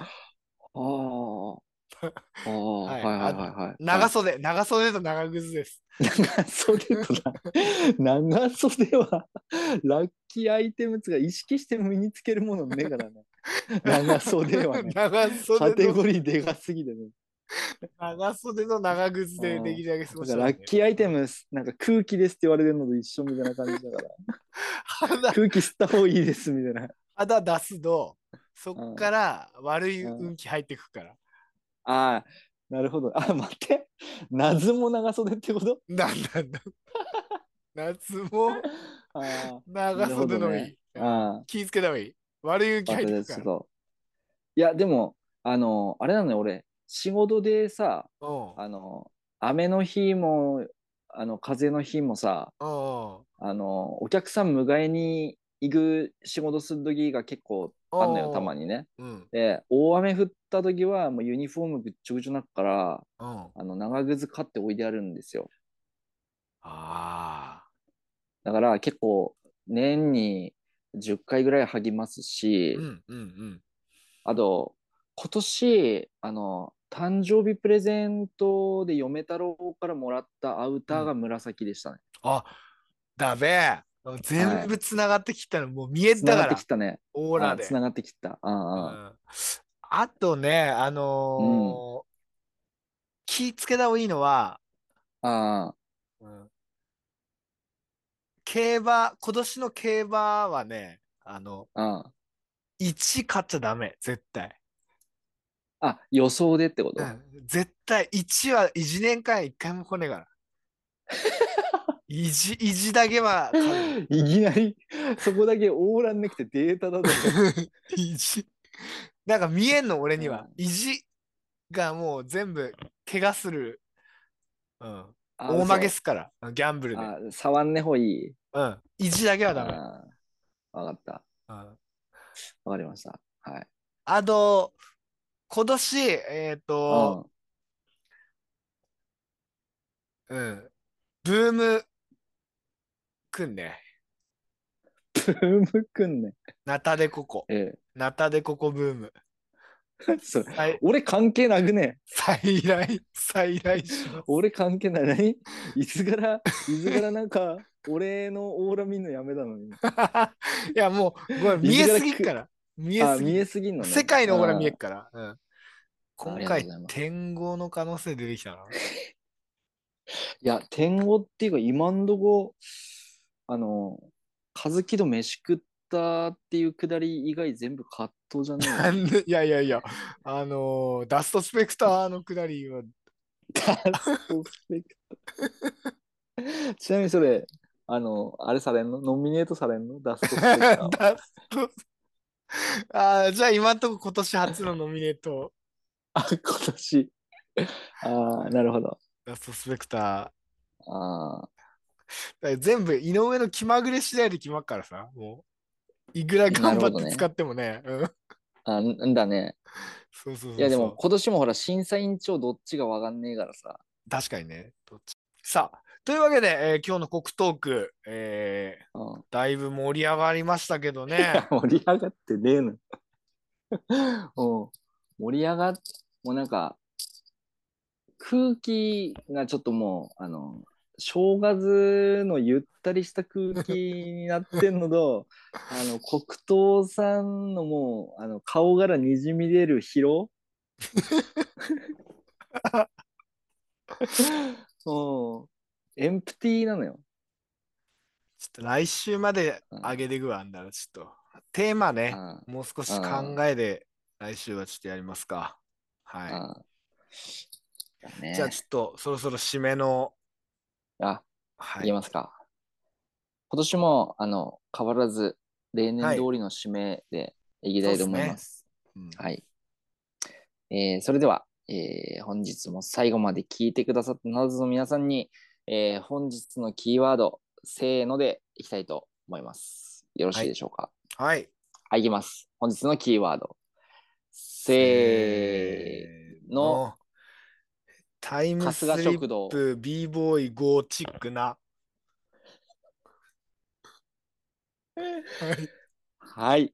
Speaker 2: あ *laughs* あ。
Speaker 1: は
Speaker 2: はいいはいはいはい。
Speaker 1: 長袖、長袖と長靴です。
Speaker 2: 長袖とな、*laughs* 長袖は、ラッキーアイテムズが意識して身につけるものねえからね。長袖はね。
Speaker 1: 長
Speaker 2: カ
Speaker 1: 袖
Speaker 2: テゴ
Speaker 1: の
Speaker 2: リーでかすぎてね。
Speaker 1: 長袖の長靴でできるだけ過ごしたい、
Speaker 2: だからラッキーアイテム、なんか空気ですって言われてるのと一緒みたいな感じだから。
Speaker 1: 肌
Speaker 2: 空気吸った方がいいですみたいな。
Speaker 1: 肌出すと、そっから悪い運気入ってくから。
Speaker 2: ああ、なるほど。あ、待って。夏も長袖ってこと？
Speaker 1: なんだんだ。夏も。長袖のいい。
Speaker 2: あ
Speaker 1: 気ぃつけた方がいい。悪い運気
Speaker 2: あ。
Speaker 1: 入ってくから。
Speaker 2: いや、でも、あの、あれなのよ、俺、仕事でさ、
Speaker 1: うん。
Speaker 2: あの、雨の日も、あの、風の日もさ、
Speaker 1: うん。
Speaker 2: あの、お客さん迎えに行く仕事する時が結構あんのよ、たま
Speaker 1: に。
Speaker 2: にね。
Speaker 1: うん。
Speaker 2: で、大雨降った時は、もうユニフォームぐっちょぐちょになっから、
Speaker 1: うん。
Speaker 2: あの、長靴買って置いてあるんですよ。
Speaker 1: あ
Speaker 2: だから結構、年に10回ぐらい履きます
Speaker 1: あ。
Speaker 2: し、
Speaker 1: うんうんうん。
Speaker 2: あと、今年、あの、誕生日プレゼントで嫁太郎からもらったアウターが紫でしたね。
Speaker 1: あ、だべ全部つながってきたの、もう見えたから
Speaker 2: つながってき、たね。
Speaker 1: オーラで。
Speaker 2: つながってきた。あ
Speaker 1: う
Speaker 2: あ、
Speaker 1: んあとね、あのー気ぃつけた方がいいのは、
Speaker 2: ああ、
Speaker 1: うん競馬、今年の競馬はね、あの、
Speaker 2: うん。
Speaker 1: 1勝っちゃダメ、絶対。
Speaker 2: あ、予想でってこと、
Speaker 1: うん絶対1は1年間1回も来ねえから。意地、意地だけは *laughs*
Speaker 2: いきなり、そこだけオーランなくてデータだと。*laughs*
Speaker 1: 意地。なんか見えんの、俺には
Speaker 2: う。
Speaker 1: 意地がもう全部怪我する。うん。
Speaker 2: あ
Speaker 1: 大負けすから、ギャンブルで。
Speaker 2: あ、触んねほい。
Speaker 1: うん。意地だけはダメ。
Speaker 2: あわかった。
Speaker 1: うん
Speaker 2: わかりました。はい。
Speaker 1: あと、今年、えっ、と、うん。ブームくんね。
Speaker 2: ブームくんね。
Speaker 1: ナタデココ。
Speaker 2: え
Speaker 1: ナタデココブーム。*laughs*
Speaker 2: え。そ
Speaker 1: 再
Speaker 2: 俺関係なくね。
Speaker 1: 再来、再来します。
Speaker 2: 俺関係ない。何？いつから、いつからなんか、俺のオーラ見んのやめたのに。*laughs*
Speaker 1: いや、もう、見えすぎっから。見え
Speaker 2: あ、
Speaker 1: すぎ。
Speaker 2: 見えすぎんのね。
Speaker 1: 世界のオーラ見えっ
Speaker 2: あ
Speaker 1: から。うん。
Speaker 2: あ
Speaker 1: 今
Speaker 2: りがとう
Speaker 1: 回
Speaker 2: ございます、
Speaker 1: 天狗の可能性出てきたな。*laughs*
Speaker 2: いや、天狗っていうか、今んとこ、あの、和樹と飯食ったっていうくだり以外全部カットじゃ
Speaker 1: なんでいやいやいや、あのーダストスペクターのくだりは、
Speaker 2: ダストスペクト *laughs* ちなみにそれ、あの、あれされんの？ノミネートされんの？ダストスペクター。*laughs*
Speaker 1: ダスト *laughs* あーじゃあ今んとこ今年初のノミネート、
Speaker 2: あ、今年。ああ、なるほど。
Speaker 1: ダストスペクタ
Speaker 2: ああ、
Speaker 1: ー。だから全部井上の気まぐれ次第で決まっからさ、もう、いくら頑張って使ってもね。うん
Speaker 2: あんだね。
Speaker 1: そうそうそうそう。
Speaker 2: いやでも今年もほら審査委員長どっちがわかんねえからさ。
Speaker 1: 確かにね。どっちさあ、というわけで、えー今日の国トーク、えー
Speaker 2: うん、
Speaker 1: だいぶ盛り上がりましたけどね。*laughs*
Speaker 2: 盛り上がってねえの。*laughs* うん、盛り上がっ、もうなんか、空気がちょっともう、あの、正月のゆったりした空気になってんのと、*laughs* あの、黒糖さんのもう、あの、顔からにじみ出る疲労うん。エンプティーなのよ。
Speaker 1: ちょっと来週まで上げてくわ、あんだら、ちょっと。テーマね、
Speaker 2: あ
Speaker 1: もう少し考えて、来週はちょっとやりますか。は
Speaker 2: あだね
Speaker 1: い。じゃあちょっと、そろそろ締めの、
Speaker 2: あ、
Speaker 1: はいい。
Speaker 2: きますか。今年も、あの、変わらず、例年通りの締めでいきたいと思います。
Speaker 1: うん
Speaker 2: はい。えーそれでは、えー本日も最後まで聞いてくださったなどの皆さんに、えー本日のキーワード、せーのでいきたいと思います。よろしいでしょうか？
Speaker 1: はい。
Speaker 2: はい、いきます。本日のキーワード。せーの。
Speaker 1: タイムスリップ b ボーイゴーチックな。はい。
Speaker 2: はい。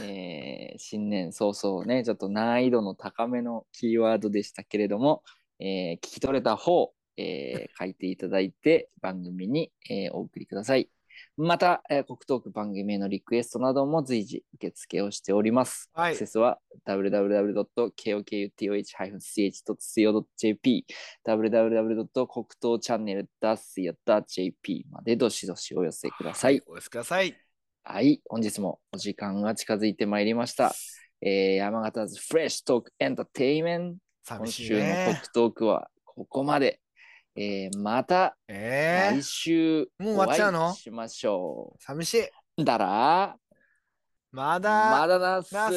Speaker 2: えー新年早々ね、ちょっと難易度の高めのキーワードでしたけれども、えー聞き取れた方、えー書いていただいて番組に、えーお送りください。また、えー、国トーク番組へのリクエストなども随時受付をしております。
Speaker 1: はい
Speaker 2: アクセスは www.kokuth.co.jp www. 国東チャンネル .co.jp までどしどしお寄せください。
Speaker 1: お寄せください。
Speaker 2: はい、本日もお時間が近づいてまいりました。えー、山形ズフレッシュトークエンターテイメント今週の国
Speaker 1: ね。
Speaker 2: トークはここまで。えー、また
Speaker 1: えー？
Speaker 2: 来、週
Speaker 1: もう終わっちゃうの？
Speaker 2: お会いしましょ
Speaker 1: 寂しい。
Speaker 2: う。だら、
Speaker 1: まだ、
Speaker 2: まだなっす
Speaker 1: なっす